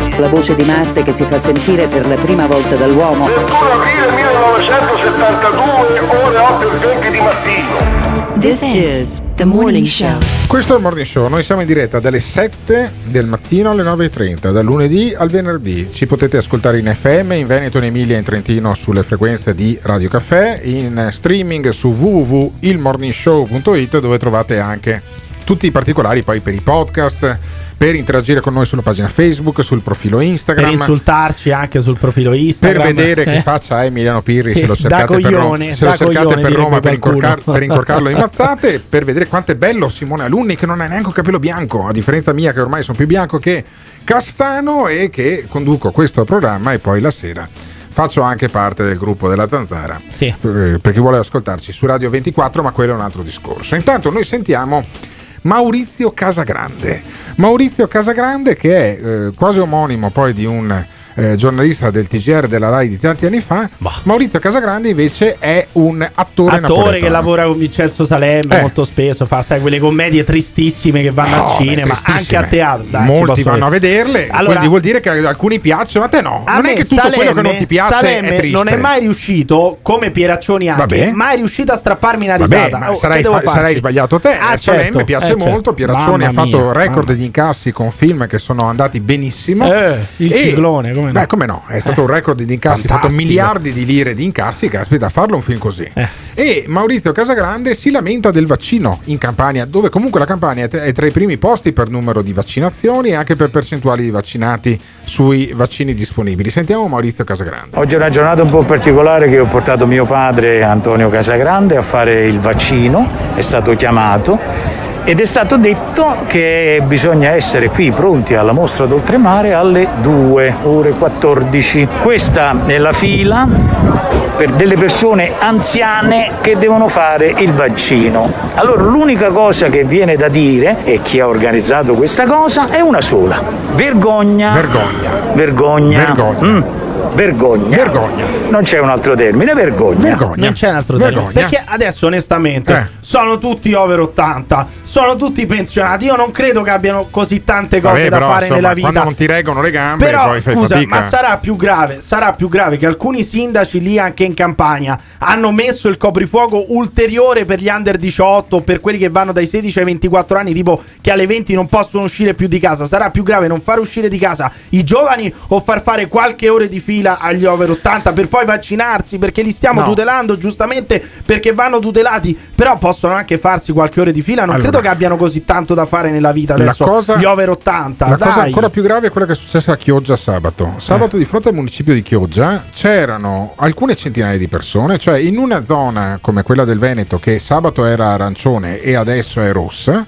La voce di Marte che si fa sentire per la prima volta dall'uomo. 21 aprile 1972, ore 8 e 20 di mattino. This is the morning show. Questo è il morning show, noi siamo in diretta dalle 7 del mattino alle 9.30, dal lunedì al venerdì. Ci potete ascoltare in FM, in Veneto, in Emilia e in Trentino sulle frequenze di Radio Caffè, in streaming su www.ilmorningshow.it dove trovate anche tutti i particolari poi per i podcast, per interagire con noi sulla pagina Facebook, sul profilo Per Instagram. insultarci anche sul profilo Instagram. Per vedere che Eh. faccia Emiliano Pirri Sì, se lo cercate, per, Ro- coglione, se lo cercate per Roma per, incorcar- per incorcarlo in mazzate, per vedere quanto è bello Simone Alunni che non ha neanche un capello bianco, a differenza mia che ormai sono più bianco che castano e che conduco questo programma e poi la sera faccio anche parte del gruppo della Zanzara Sì. per per chi vuole ascoltarci su Radio 24 ma quello è un altro discorso intanto noi sentiamo Maurizio Casagrande. Maurizio Casagrande che è eh, quasi omonimo poi di un eh, giornalista del TGR della RAI di tanti anni fa Maurizio Casagrande invece è un attore Attore napoletano. che lavora con Vincenzo Salemme Eh. molto spesso, fa sai, quelle commedie tristissime che vanno No, al cinema, anche a teatro. Dai, Molti vanno a vedere. vederle, Allora, quindi vuol dire che alcuni piacciono, a te no. a non è che tutto quello che Salemme- non ti piace Salemme è triste. non è mai riuscito, come Pieraccioni anche, Vabbè. mai riuscito a strapparmi una Vabbè, risata. ma Oh, sarai, fa- sarai sbagliato te. Ah, a Salemme certo, piace eh, certo. molto. Pieraccioni ha fatto mia, record mamma. di incassi con film che sono andati benissimo. Eh, il E- ciclone, come no? Beh, come no? È stato un record di incassi, ha fatto miliardi di lire di incassi. Caspita, a farlo un film così. Eh. E Maurizio Casagrande si lamenta del vaccino in Campania, dove comunque la Campania è tra- è tra i primi posti per numero di vaccinazioni e anche per percentuali di vaccinati sui vaccini disponibili. Sentiamo Maurizio Casagrande. Oggi è una giornata un po' particolare che ho portato mio padre Antonio Casagrande a fare il vaccino, è stato chiamato ed è stato detto che bisogna essere qui pronti alla mostra d'oltremare alle 2 ore 14. Questa è la fila per delle persone anziane che devono fare il vaccino. Allora l'unica cosa che viene da dire e chi ha organizzato questa cosa è una sola. Vergogna. Vergogna. Vergogna. Vergogna. Mm. Vergogna. Vergogna. Non c'è un altro termine, vergogna. Vergogna. Non c'è un altro termine. Vergogna. Perché adesso, onestamente, Eh. sono tutti over 80, sono tutti pensionati. Io non credo che abbiano così tante cose Vabbè, da però, fare insomma, nella vita. Quando non ti reggono le gambe, Però, poi fai scusa, fatica. ma sarà più grave, sarà più grave che alcuni sindaci lì anche in campagna hanno messo il coprifuoco ulteriore per gli under 18 o per quelli che vanno dai 16 ai 24 anni, tipo che alle 20 non possono uscire più di casa. Sarà più grave non far uscire di casa i giovani o far fare qualche ore di fila agli over 80 per poi vaccinarsi perché li stiamo No. tutelando giustamente perché vanno tutelati, però possono anche farsi qualche ore di fila. Non Allora. credo che abbiano così tanto da fare nella vita adesso cosa- gli over 80. La dai. cosa ancora più grave è quella che è successa a Chioggia sabato. Sabato di fronte al municipio di Chioggia c'erano alcune centinaia di persone, cioè in una zona come quella del Veneto che sabato era arancione e adesso è rossa.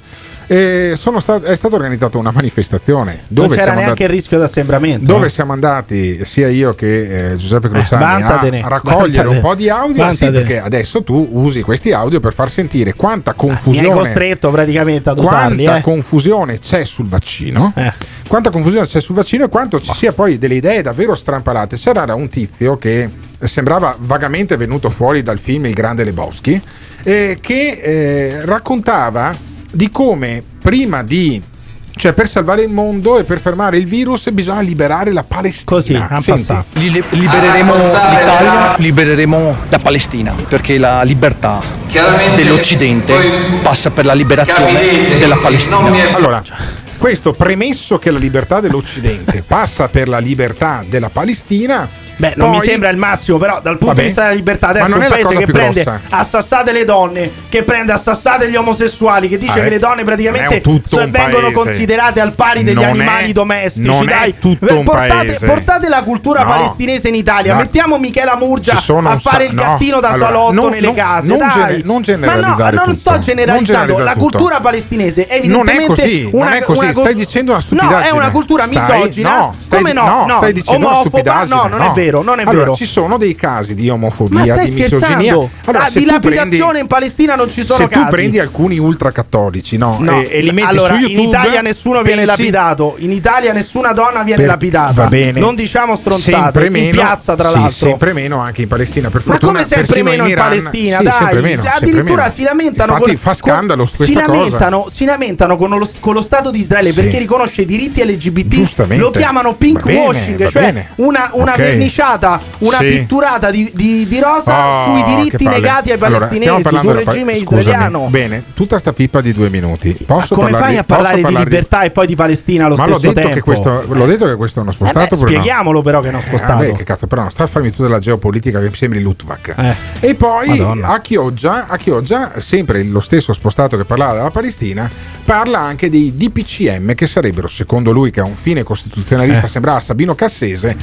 E sono sta- è stata organizzata una manifestazione dove non c'era neanche andati, il rischio di assembramento. dove eh. siamo andati sia io che eh, Giuseppe Cruciani vantatene, a, a raccogliere un vantatene, po' di audio. Ah, sì, perché adesso tu usi questi audio per far sentire quanta Mi hai confusione costretto praticamente ad usarli. quanta Eh. confusione c'è sul vaccino, quanta confusione c'è sul vaccino e quanto ci sia poi delle idee davvero strampalate. C'era un tizio che sembrava vagamente venuto fuori dal film Il Grande Lebowski, eh, che eh, raccontava di come prima di cioè per salvare il mondo e per fermare il virus bisogna liberare la Palestina. Così, en Senti. Li- li- libereremo l'Italia, libereremo la Palestina, perché la libertà dell'Occidente passa per la liberazione della Palestina. Allora, questo premesso che la libertà dell'Occidente passa per la libertà della Palestina. Beh, non poi- mi sembra il massimo, però dal punto Vabbè. di vista della libertà, adesso un è la paese cosa che prende grossa. assassate le donne, che prende assassate gli omosessuali, che dice Ah, che eh, le donne praticamente so- un vengono paese. considerate al pari degli Non animali è- domestici. dai. tutto un portate, portate la cultura No. palestinese in Italia, No. mettiamo Michela Murgia a un fare sa- il no. gattino da Allora, salotto non- nelle non- case. non dai. non generalizzare Ma no, non sto generalizzando. La cultura palestinese è evidentemente una, una stai dicendo una No, stupidaggine. è una cultura misogina. no, Come no? no, no, stai dicendo una stupidaggine, No, non è no. vero. Vero, non è allora, vero. ci sono dei casi di omofobia, Ma stai di misoginia. scherzando? Allora, ah, se di lapidazione prendi- in Palestina non ci sono se casi. tu prendi alcuni ultracattolici no, No, e, e li metti allora, su YouTube in Italia nessuno viene pensi- lapidato. In Italia nessuna donna viene Per- lapidata. va bene. Non diciamo stronzate. sempre in meno, piazza, tra sì, l'altro. sempre meno anche in Palestina per Ma fortuna come sempre meno in, Iran- Palestina, sì, dai. sempre meno, Addirittura si lamentano Infatti con- fa scandalo con- si cosa. lamentano, si lamentano con lo, con lo Stato di Israele Sì. perché riconosce i diritti LGBT. Giustamente. Lo chiamano pink washing, cioè una, una Ok. Verniciata, una Sì. pitturata di, di- di rosa Oh, sui diritti negati ai Allora, palestinesi, parlando sul regime scusami. israeliano. Bene, tutta sta pippa di due minuti. Posso Ma come parlare fai di- a parlare di libertà e poi di Palestina allo Ma l'ho stesso detto, tempo? che questo, l'ho detto che questo è uno Eh spostato. beh, oppure no? spieghiamolo però che è uno Eh, spostato. vabbè, che cazzo, però non sta a farmi tutta la geopolitica che mi sembri Lutvak. Eh. E poi Madonna. a Chioggia, a Chioggia, sempre lo stesso spostato che parlava della Palestina, parla anche dei DPCM che sarebbero, secondo lui, che ha un fine costituzionalista, Eh. sembrava Sabino Cassese,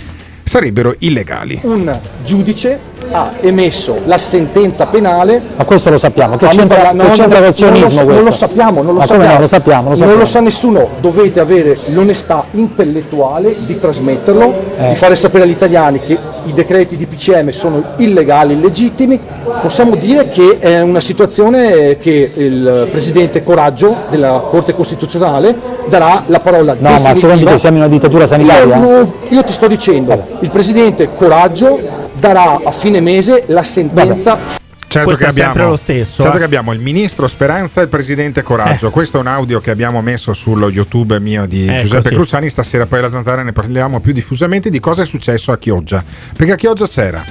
sarebbero illegali. Un giudice ha emesso la sentenza penale. Ma questo lo sappiamo, che c'entra, no, c'entra non lo- col sionismo non lo, questo? non lo sappiamo, non lo Ma come sappiamo. no, lo sappiamo, lo Non sappiamo. lo sa nessuno, dovete avere l'onestà intellettuale di trasmetterlo, Eh. di fare sapere agli italiani che i decreti di PCM sono illegali, illegittimi. Possiamo dire che è una situazione che il Presidente Coraggio della Corte Costituzionale darà la parola No, ma definitiva. secondo te siamo in una dittatura sanitaria? Io, no, io ti sto dicendo, il Presidente Coraggio darà a fine mese la sentenza Certo Questo che, è sempre abbiamo, lo stesso, certo eh. che abbiamo il ministro Speranza e il presidente Coraggio. Questo è un audio che abbiamo messo sullo YouTube mio di Ecco, Giuseppe sì. Cruciani. Stasera poi alla zanzara ne parliamo più diffusamente di cosa è successo a Chioggia. Perché a Chioggia c'era.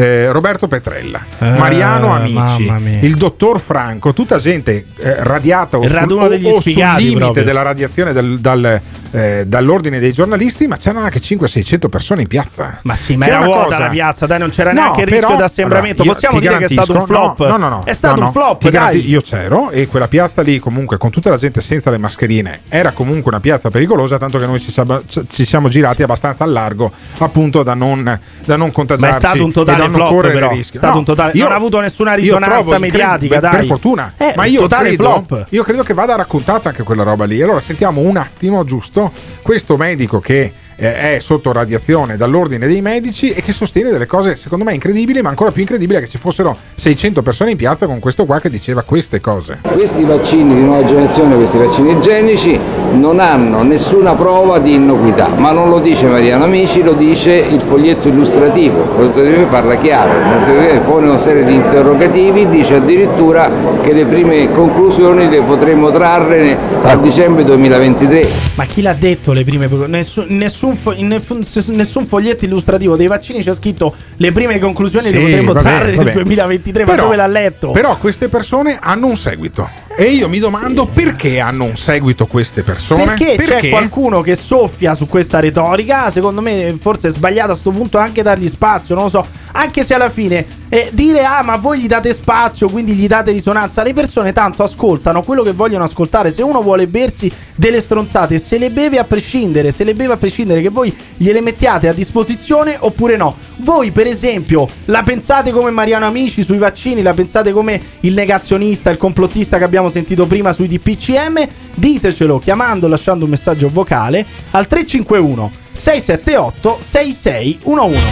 Eh, Roberto Petrella, Eh, Mariano Amici, il dottor Franco, tutta gente eh, radiata o, sul, o- o sul limite proprio. della radiazione del- dal, eh, dall'ordine dei giornalisti, ma c'erano anche 500-600 persone in piazza. Ma sì, ma Che è era vuota cosa- la piazza, dai, non c'era No, neanche il rischio però- d'assembramento. allora, Possiamo dire che è stato un flop. No, no, no. È stato no, un no. flop, dai. Io c'ero e quella piazza lì, comunque, con tutta la gente senza le mascherine, era comunque una piazza pericolosa, tanto che noi ci siamo, ci siamo girati abbastanza al largo, appunto, da non, da non Ma contagiarci. è stato un totale non flop, correre però. rischi. È stato No, un totale- io- non ha avuto nessuna risonanza trovo- mediatica, credo-. Per fortuna. Eh, ma io totale credo, io credo che vada raccontata anche quella roba lì. Allora sentiamo un attimo, giusto, questo medico che eh, è sotto radiazione dall'ordine dei medici e che sostiene delle cose secondo me incredibili, ma ancora più incredibile è che ci fossero 600 persone in piazza con questo qua che diceva queste cose. Questi vaccini di nuova generazione, questi vaccini igienici, non hanno nessuna prova di innocuità, ma non lo dice Mariano Amici, lo dice il foglietto illustrativo. Il foglietto illustrativo parla chiaro, pone una serie di interrogativi, dice addirittura che le prime conclusioni le potremo trarre a dicembre 2023. Ma chi l'ha detto le prime nessun, nessun, fo- in nessun, nessun foglietto illustrativo dei vaccini c'è scritto le prime conclusioni Sì, le potremmo va bene, trarre va nel bene. 2023 ma Però- dove l'ha letto? Però queste persone hanno un seguito. E io mi domando perché hanno un seguito queste persone? Perché, c'è qualcuno che soffia su questa retorica? Secondo me, forse è sbagliato a sto punto anche dargli spazio. Non lo so. Anche se alla fine eh, dire ah, ma voi gli date spazio, quindi gli date risonanza. Le persone tanto ascoltano quello che vogliono ascoltare. Se uno vuole bersi delle stronzate, se le beve a prescindere, se le beve a prescindere, che voi gliele mettiate a disposizione oppure no. Voi, per esempio, la pensate come Mariano Amici sui vaccini, la pensate come il negazionista, il complottista che abbiamo sentito prima sui DPCM? Ditecelo chiamando, lasciando un messaggio vocale al 351 678 6611.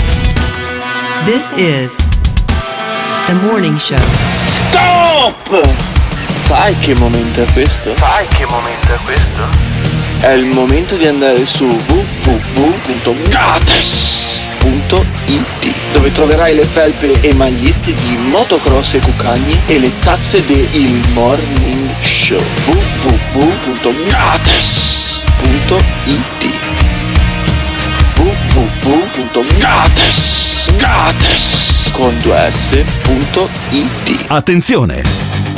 This is the morning show. Stop! Sai che momento è questo? Sai che momento è questo? È il momento di andare su www.gates.it dove troverai le felpe e magliette di motocross e cucagni e le tazze del Morning Show www.gates.it www.gates Gates con 2s.it Attenzione!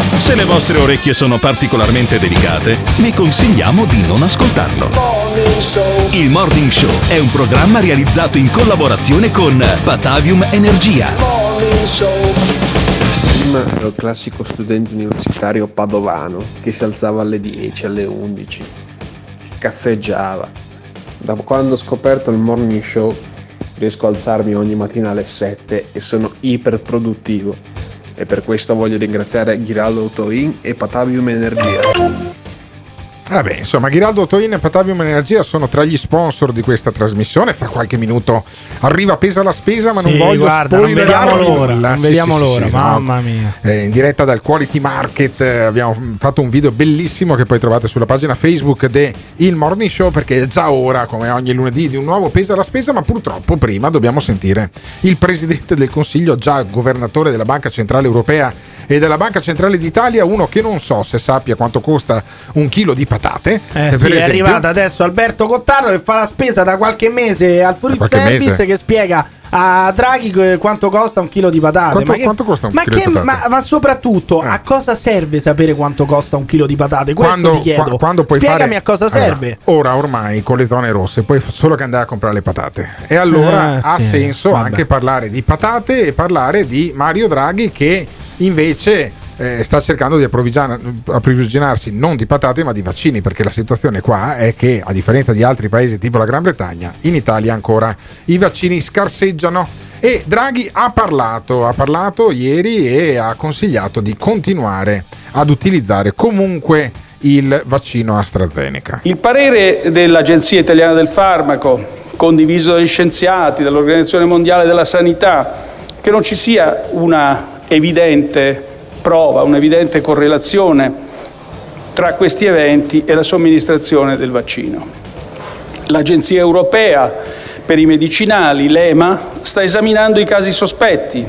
Se le vostre orecchie sono particolarmente delicate, vi consigliamo di non ascoltarlo. Il Morning Show è un programma realizzato in collaborazione con Batavium Energia. Prima ero il classico studente universitario padovano che si alzava alle 10, alle 11, che cazzeggiava. Da quando ho scoperto il morning show riesco a alzarmi ogni mattina alle 7 e sono iperproduttivo. E per questo voglio ringraziare Ghiraldo Autoin e Patavium Energia. Vabbè, insomma, Ghiraldo Toin e Patavium Energia sono tra gli sponsor di questa trasmissione. Fra qualche minuto arriva pesa la spesa, ma non Sì, voglio guarda, non vediamo l'ora, nulla. non vediamo sì, l'ora, sì, mamma no. mia. Eh, in diretta dal Quality Market eh, abbiamo fatto un video bellissimo che poi trovate sulla pagina Facebook de Il Morning Show perché è già ora, come ogni lunedì, di un nuovo pesa la spesa, ma purtroppo prima dobbiamo sentire il Presidente del Consiglio, già governatore della Banca Centrale Europea e della Banca Centrale d'Italia, uno che non so se sappia quanto costa un chilo di patate. Eh sì, è arrivato adesso Alberto Cottardo che fa la spesa da qualche mese al qualche Service mese. che spiega a Draghi que- quanto costa un chilo di patate. Quanto- ma che- quanto costa un ma chilo di che- patate? ma- ma soprattutto a cosa serve sapere quanto costa un chilo di patate? Questo Quando, ti chiedo. qua- quando puoi Spiegami fare- a cosa Allora, serve. ora ormai con le zone rosse puoi solo che andare a comprare le patate. E allora Ah, ha sì, senso vabbè. anche parlare di patate e parlare di Mario Draghi che invece eh, sta cercando di approvvigionarsi non di patate ma di vaccini perché la situazione qua è che a differenza di altri paesi tipo la Gran Bretagna in Italia ancora i vaccini scarseggiano e Draghi ha parlato, ha parlato ieri e ha consigliato di continuare ad utilizzare comunque il vaccino AstraZeneca. Il parere dell'Agenzia Italiana del Farmaco, condiviso dagli scienziati, dall'Organizzazione Mondiale della Sanità, che non ci sia una evidente prova, un'evidente correlazione tra questi eventi e la somministrazione del vaccino. L'Agenzia Europea per i medicinali, l'EMA, sta esaminando i casi sospetti,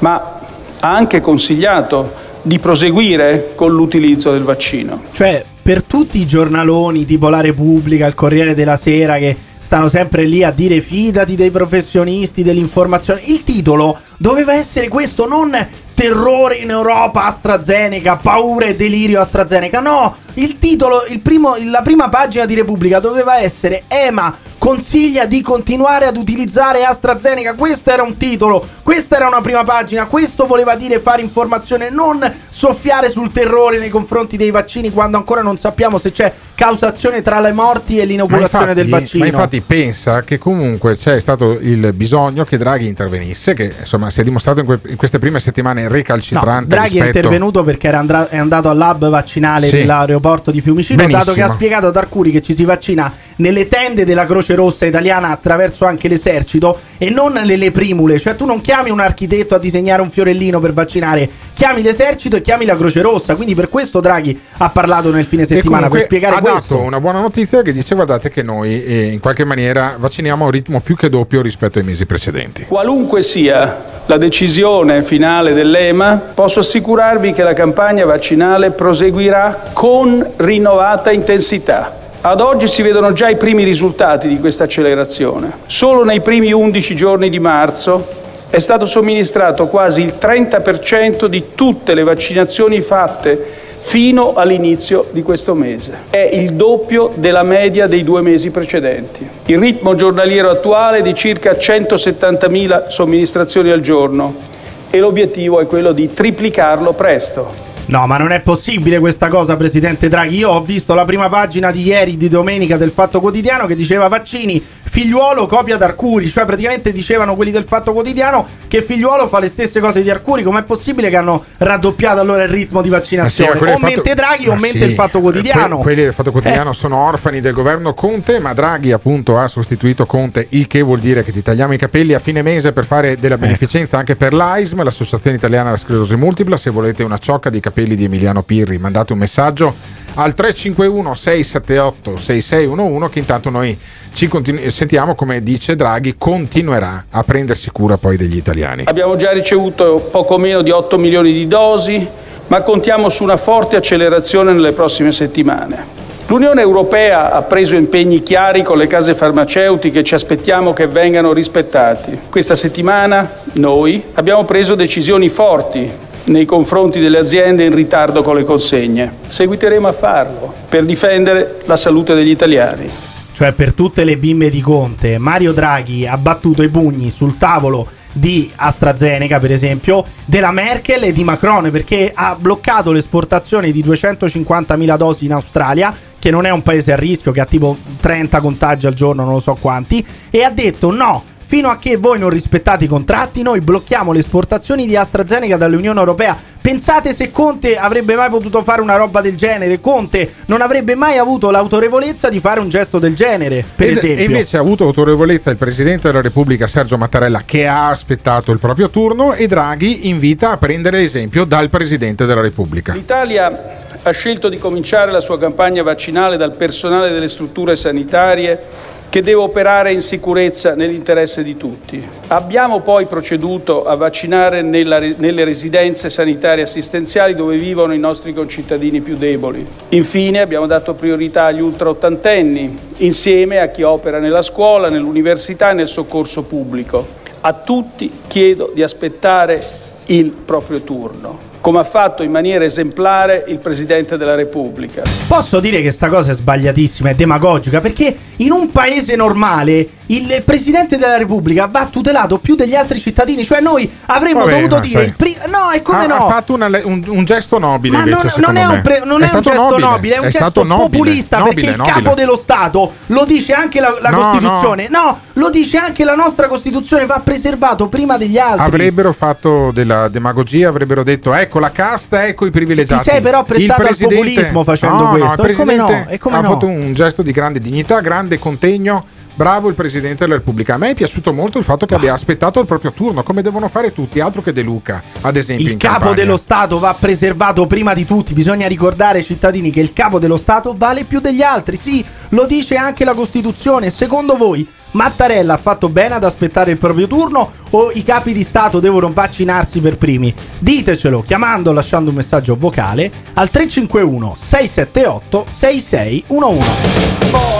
ma ha anche consigliato di proseguire con l'utilizzo del vaccino. Cioè, per tutti i giornaloni tipo La Repubblica, il Corriere della Sera che stanno sempre lì a dire fidati dei professionisti dell'informazione, il titolo doveva essere questo, non terrore in Europa AstraZeneca, paura e delirio AstraZeneca. No, il titolo, il primo- la prima pagina di Repubblica doveva essere EMA consiglia di continuare ad utilizzare AstraZeneca. Questo era un titolo, questa era una prima pagina, questo voleva dire fare informazione, non soffiare sul terrore nei confronti dei vaccini quando ancora non sappiamo se c'è causazione tra le morti e l'inoculazione del vaccino. ma infatti pensa che comunque c'è stato il bisogno che Draghi intervenisse, che insomma si è dimostrato in, que- in queste prime settimane No, recalcitrante. Draghi è rispetto- intervenuto perché era andra- è andato al lab vaccinale Sì. dell'aeroporto di Fiumicino, dato Benissimo. che ha spiegato ad Arcuri che ci si vaccina nelle tende della Croce Rossa italiana attraverso anche l'esercito e non nelle primule, cioè tu non chiami un architetto a disegnare un fiorellino per vaccinare, chiami l'esercito e chiami la Croce Rossa, quindi per questo Draghi ha parlato nel fine settimana per spiegare ha questo. dato una buona notizia che dice guardate che noi eh, in qualche maniera vacciniamo a un ritmo più che doppio rispetto ai mesi precedenti. Qualunque sia la decisione finale dell'EMA, posso assicurarvi che la campagna vaccinale proseguirà con rinnovata intensità. Ad oggi si vedono già i primi risultati di questa accelerazione. Solo nei primi 11 giorni di marzo è stato somministrato quasi il 30% di tutte le vaccinazioni fatte fino all'inizio di questo mese. È il doppio della media dei due mesi precedenti. Il ritmo giornaliero attuale è di circa 170.000 somministrazioni al giorno e l'obiettivo è quello di triplicarlo presto. No, ma non è possibile questa cosa, Presidente Draghi. Io ho visto la prima pagina di ieri, di domenica, del Fatto Quotidiano che diceva vaccini, figliuolo copia d'Arcuri. Cioè, praticamente dicevano quelli del Fatto Quotidiano che figliuolo fa le stesse cose di Arcuri. Com'è possibile che hanno raddoppiato allora il ritmo di sì, vaccinazione? quelli o Fatto- mente Draghi o ma mente sì, il Fatto Quotidiano. que- quelli del Fatto Quotidiano Eh. sono orfani del governo Conte, ma Draghi appunto ha sostituito Conte, il che vuol dire che ti tagliamo i capelli a fine mese per fare della beneficenza anche per l'AISM, l'Associazione Italiana della Sclerosi Multipla. Se volete una ciocca di capelli di Emiliano Pirri, mandate un messaggio al 351 678 6611 che intanto noi continu- sentiamo come dice Draghi continuerà a prendersi cura poi degli italiani. Abbiamo già ricevuto poco meno di 8 milioni di dosi, ma contiamo su una forte accelerazione nelle prossime settimane. L'Unione Europea ha preso impegni chiari con le case farmaceutiche e ci aspettiamo che vengano rispettati. Questa settimana noi abbiamo preso decisioni forti nei confronti delle aziende in ritardo con le consegne. Seguiteremo a farlo per difendere la salute degli italiani. Cioè, per tutte le bimbe di Conte, Mario Draghi ha battuto i pugni sul tavolo di AstraZeneca, per esempio, della Merkel e di Macron, perché ha bloccato l'esportazione di 250.000 dosi in Australia, che non è un paese a rischio, che ha tipo 30 contagi al giorno, non lo so quanti, e ha detto no. Fino a che voi non rispettate i contratti, noi blocchiamo le esportazioni di AstraZeneca dall'Unione Europea. Pensate se Conte avrebbe mai potuto fare una roba del genere? Conte non avrebbe mai avuto l'autorevolezza di fare un gesto del genere, per Ed- esempio. E invece ha avuto autorevolezza il Presidente della Repubblica Sergio Mattarella che ha aspettato il proprio turno e Draghi invita a prendere esempio dal Presidente della Repubblica. L'Italia ha scelto di cominciare la sua campagna vaccinale dal personale delle strutture sanitarie che deve operare in sicurezza nell'interesse di tutti. Abbiamo poi proceduto a vaccinare nella- nelle residenze sanitarie assistenziali dove vivono i nostri concittadini più deboli. Infine abbiamo dato priorità agli ultraottantenni, insieme a chi opera nella scuola, nell'università e nel soccorso pubblico. A tutti chiedo di aspettare il proprio turno, come ha fatto in maniera esemplare il Presidente della Repubblica. Posso dire che sta cosa è sbagliatissima, è demagogica, perché in un paese normale il Presidente della Repubblica va tutelato più degli altri cittadini, cioè noi avremmo Vabbè, dovuto dire il pri- No, e come ha, no? ha fatto una un, un gesto nobile Ma invece, non, non è un, pre- non è un stato gesto nobile, è un gesto stato nobile, populista nobile, perché il nobile. capo dello Stato lo dice anche la, la No, Costituzione. No. lo dice anche la nostra Costituzione, va preservato prima degli altri. Avrebbero fatto della demagogia, avrebbero detto ecco la casta, ecco i privilegiati. Ti sei però prestato Il al populismo facendo No, no, questo. il E come no? E come ha no? fatto un gesto di grande dignità, grande contegno. Bravo il Presidente della Repubblica. A me è piaciuto molto il fatto che abbia aspettato il proprio turno, come devono fare tutti, altro che De Luca, ad esempio. Il capo campagna. dello Stato va preservato prima di tutti. Bisogna ricordare ai cittadini che il capo dello Stato vale più degli altri. Sì, lo dice anche la Costituzione. Secondo voi, Mattarella ha fatto bene ad aspettare il proprio turno o i capi di Stato devono vaccinarsi per primi? Ditecelo chiamando o lasciando un messaggio vocale al 351 678 6611.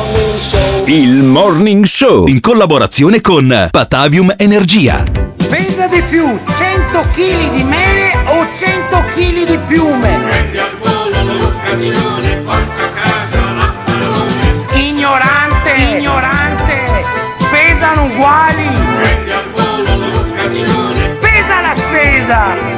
Il Morning Show in collaborazione con Patavium Energia. Pesa di più 100 kg di mele o 100 kg di piume? Ignorante, ignorante, pesano uguali. Pesa la spesa.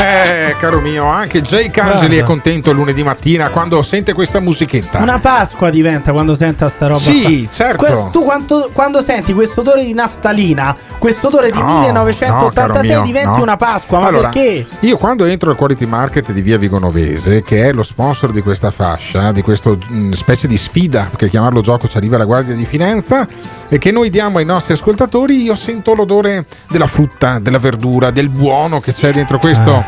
Eh, caro mio, anche Jay Cangeli Guarda. è contento lunedì mattina quando sente questa musichetta. Una Pasqua diventa quando senta sta roba. Sì, qua. certo. Quest- tu quanto- quando senti questo odore di naftalina, questo odore di No, no, caro 1986 mio, diventi no. una Pasqua. Ma Allora, perché? Io quando entro al Quality Market di Via Vigonovese, che è lo sponsor di questa fascia, di questa specie di sfida, perché chiamarlo gioco ci arriva la Guardia di Finanza, e che noi diamo ai nostri ascoltatori, io sento l'odore della frutta, della verdura, del buono che c'è dentro questo.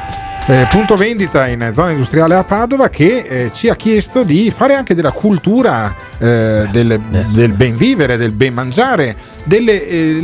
eh, punto vendita in zona industriale a Padova che eh, ci ha chiesto di fare anche della cultura eh, del, del ben vivere, del ben mangiare, delle, eh,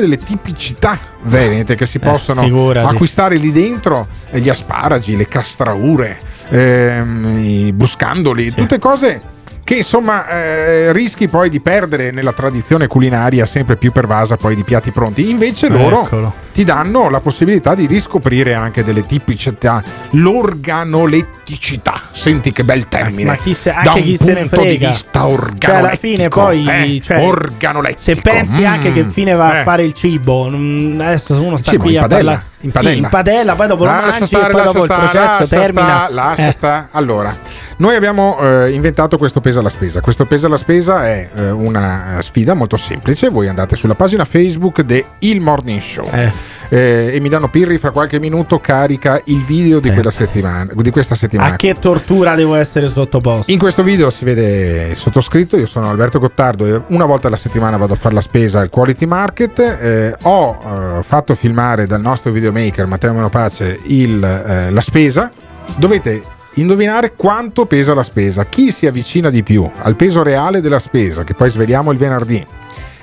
delle tipicità venete che si possono figurati. acquistare lì dentro eh, gli asparagi, le castraure, ehm, i buscandoli, tutte cose che insomma eh, rischi poi di perdere nella tradizione culinaria sempre più pervasa poi di piatti pronti. Invece loro Eccolo. ti danno la possibilità di riscoprire anche delle tipicità, l'organoletticità. Senti che bel termine. Ma chi se, da anche un chi se ne frega. di vista Cioè, organolettico. alla fine poi. eh, cioè, organolettico. Se pensi anche Mm. che fine va Eh. a fare il cibo, mm, adesso uno sta Sì, ma qui in a padella, parlare. in Sì, padella. in padella, poi dopo lo Lascia mangi stare, e poi dopo il stare, processo lascia termina. sta, lascia Eh. sta. Allora, noi abbiamo eh, inventato questo pesa alla spesa. Questo pesa alla spesa è eh, una eh, sfida molto semplice. Voi andate sulla pagina Facebook de Il Morning Show. Eh, e mi danno Pirri fra qualche minuto carica il video di, quella settimana, di questa settimana. A che tortura devo essere sottoposto? In questo video si vede sottoscritto, io sono Alberto Gottardo e una volta alla settimana vado a fare la spesa al Quality Market. Eh, ho eh, fatto filmare dal nostro videomaker Matteo Menopace il, eh, la spesa. Dovete indovinare quanto pesa la spesa. Chi si avvicina di più al peso reale della spesa, che poi sveliamo il venerdì,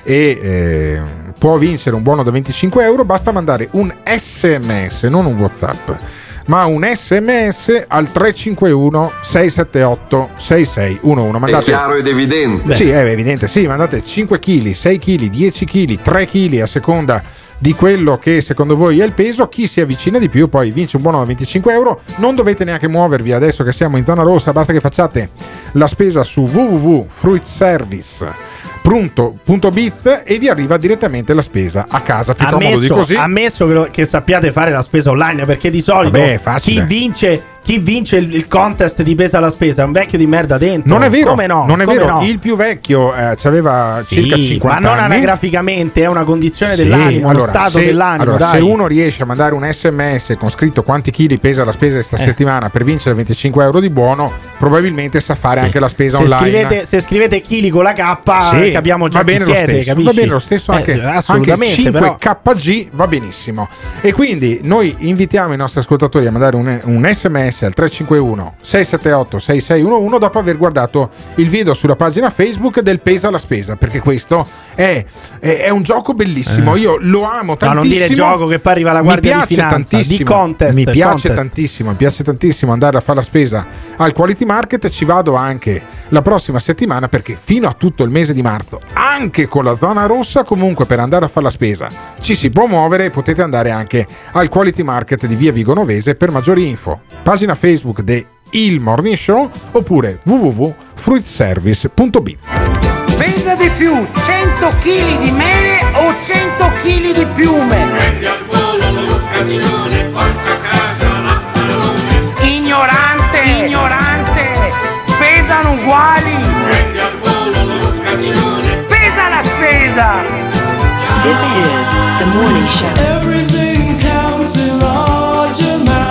e eh, può vincere un buono da 25 euro, basta mandare un sms, non un whatsapp ma un sms al 351 678 6611 mandate, chiaro ed evidente. sì è evidente sì mandate 5 kg 6 kg 10 kg 3 kg a seconda di quello che secondo voi è il peso. Chi si avvicina di più poi vince un buono da 25 euro. Non dovete neanche muovervi adesso che siamo in zona rossa, basta che facciate la spesa su www.fruitservice Punto.biz e vi arriva direttamente la spesa a casa. Più comodo di Ammesso, così. ammesso che, lo- che sappiate fare la spesa online perché di solito Vabbè, chi vince, chi vince il, il contest di pesa la spesa è un vecchio di merda dentro. Non è vero, Come no? non è Come vero. no? Il più vecchio eh, aveva Sì, circa 50 ma non anni. anagraficamente, è una condizione Sì, dell'animo, allora, stato se, dell'animo. allora, se uno riesce a mandare un sms con scritto quanti chili pesa la spesa questa Eh. settimana per vincere 25 euro di buono, probabilmente sa fare Sì. anche la spesa se online. Scrivete, se scrivete chili con la K, Sì, capiamo già va bene siete, va bene lo stesso Eh, anche, anche assolutamente, 5 però. KG va benissimo e quindi noi invitiamo i nostri ascoltatori a mandare un, un sms al 351 678 6611 dopo aver guardato il video sulla pagina Facebook del Pesa la Spesa perché questo è, è- è un gioco bellissimo. Eh. io lo amo No, tantissimo non dire gioco che poi arriva la Guardia di Finanza, di contest, mi piace contest. tantissimo mi piace tantissimo andare a fare la spesa al Quality Market. Ci vado anche la prossima settimana perché fino a tutto il mese di marzo anche con la zona rossa comunque per andare a fare la spesa ci si può muovere e potete andare anche al Quality Market di via Vigonovese. Per maggiori info pagina Facebook de Il Morning Show oppure www.fruitservice.biz Pesa di più 100 kg di mele o 100 kg di piume? Ignorante, ignorante, pesano uguali. Pesa la spesa. This is the morning show. Everything counts in large amounts.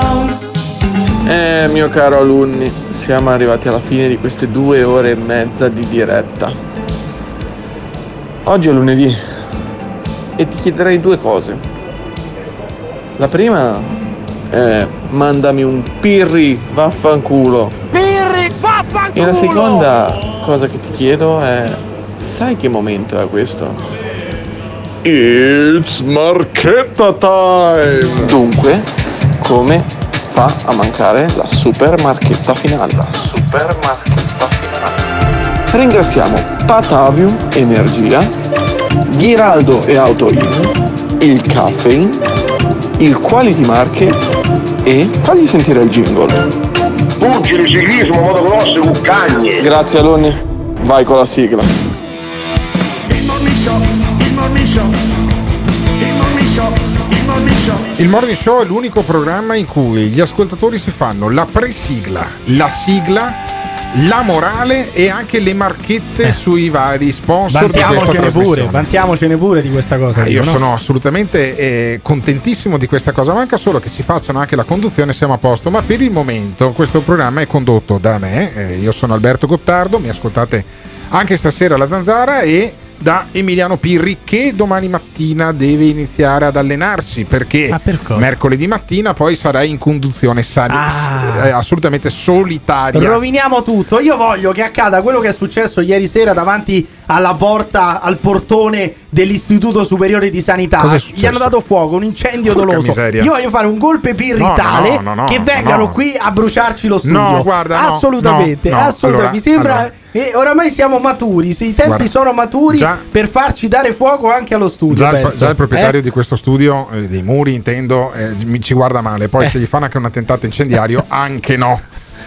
Eh, mio caro alunni, siamo arrivati alla fine di queste due ore e mezza di diretta. Oggi è lunedì e ti chiederei due cose. La prima è mandami un pirri vaffanculo. Pirri, vaffanculo. E la seconda cosa che ti chiedo è, sai che momento è questo? It's marchetta time! Dunque, come fa a mancare la super marchetta finale? La super marchetta finale. Ringraziamo Patavium Energia, Ghiraldo e Autoin, il Caffeine, il Quality Market e fagli sentire il jingle. Pugili, ciclismo, motocross, cuccagne. Grazie alunni, vai con la sigla. Il morning show, il morning show, Il Morning Show è l'unico programma in cui gli ascoltatori si fanno la presigla, la sigla, la morale e anche le marchette sui vari sponsor Vantiamocene pure, vantiamocene pure di questa cosa. Ah, io no? sono assolutamente eh, contentissimo di questa cosa, manca solo che si facciano anche la conduzione, siamo a posto, ma per il momento questo programma è condotto da me, eh, io sono Alberto Gottardo, mi ascoltate anche stasera alla Zanzara e da Emiliano Pirri che domani mattina deve iniziare ad allenarsi perché Ah, per mercoledì mattina poi sarà in conduzione sani- Ah. eh, assolutamente solitaria. Roviniamo tutto. Io voglio che accada quello che è successo ieri sera davanti alla porta, al portone dell'Istituto Superiore di Sanità. Gli hanno dato fuoco, un incendio Porca doloso. miseria. Io voglio fare un golpe pirritale No, no, no, che vengano no. qui a bruciarci lo studio. No, guarda, assolutamente, assolutamente. Allora, Mi sembra. allora. E oramai siamo maturi, i tempi Guarda, sono maturi già- per farci dare fuoco anche allo studio. Già il, penso. già il proprietario Eh? di questo studio, eh, dei muri intendo, eh, ci guarda male. Poi Eh. se gli fanno anche un attentato incendiario, anche no.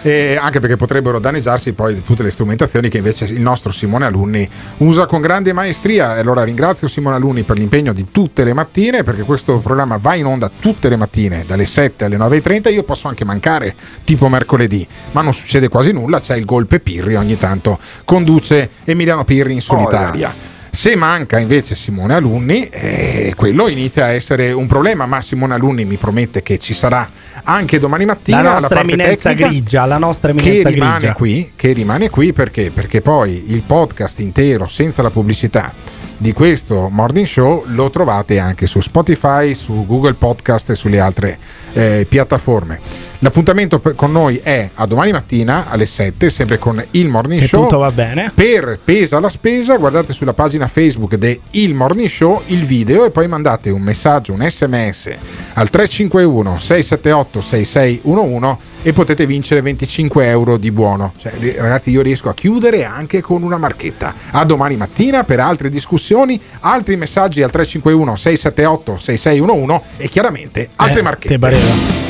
E anche perché potrebbero danneggiarsi poi tutte le strumentazioni che invece il nostro Simone Alunni usa con grande maestria. E allora ringrazio Simone Alunni per l'impegno di tutte le mattine, perché questo programma va in onda tutte le mattine, dalle 7 alle 9.30. Io posso anche mancare, tipo mercoledì, ma non succede quasi nulla. C'è il golpe Pirri, ogni tanto conduce Emiliano Pirri in solitaria. Se manca invece Simone Alunni, eh, quello inizia a essere un problema. Ma Simone Alunni mi promette che ci sarà anche domani mattina La nostra parte eminenza grigia, la nostra che eminenza rimane grigia. qui, che rimane qui perché? Perché poi il podcast intero senza la pubblicità di questo morning show lo trovate anche su Spotify, su Google Podcast e sulle altre eh, piattaforme. L'appuntamento per- con noi è a domani mattina alle 7, sempre con il morning Se show. tutto va bene. Per Pesa la spesa, guardate sulla pagina Facebook di Il Morning Show il video e poi mandate un messaggio, un sms al 351 678 6611 e potete vincere 25 euro di buono. Cioè, ri- ragazzi, io riesco a chiudere anche con una marchetta. A domani mattina per altre discussioni, altri messaggi al 351 678 6611 e chiaramente altre marchette. Il morning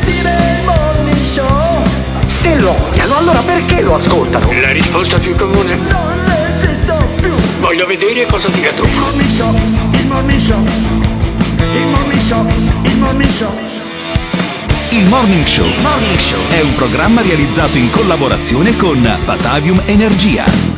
Se lo odiano, allora perché lo ascoltano? La risposta più comune? Non resisto più Voglio vedere cosa dirà tu. Il morning show, il morning show Il morning show, il morning show Il Morning Show è un programma realizzato in collaborazione con Batavium Energia.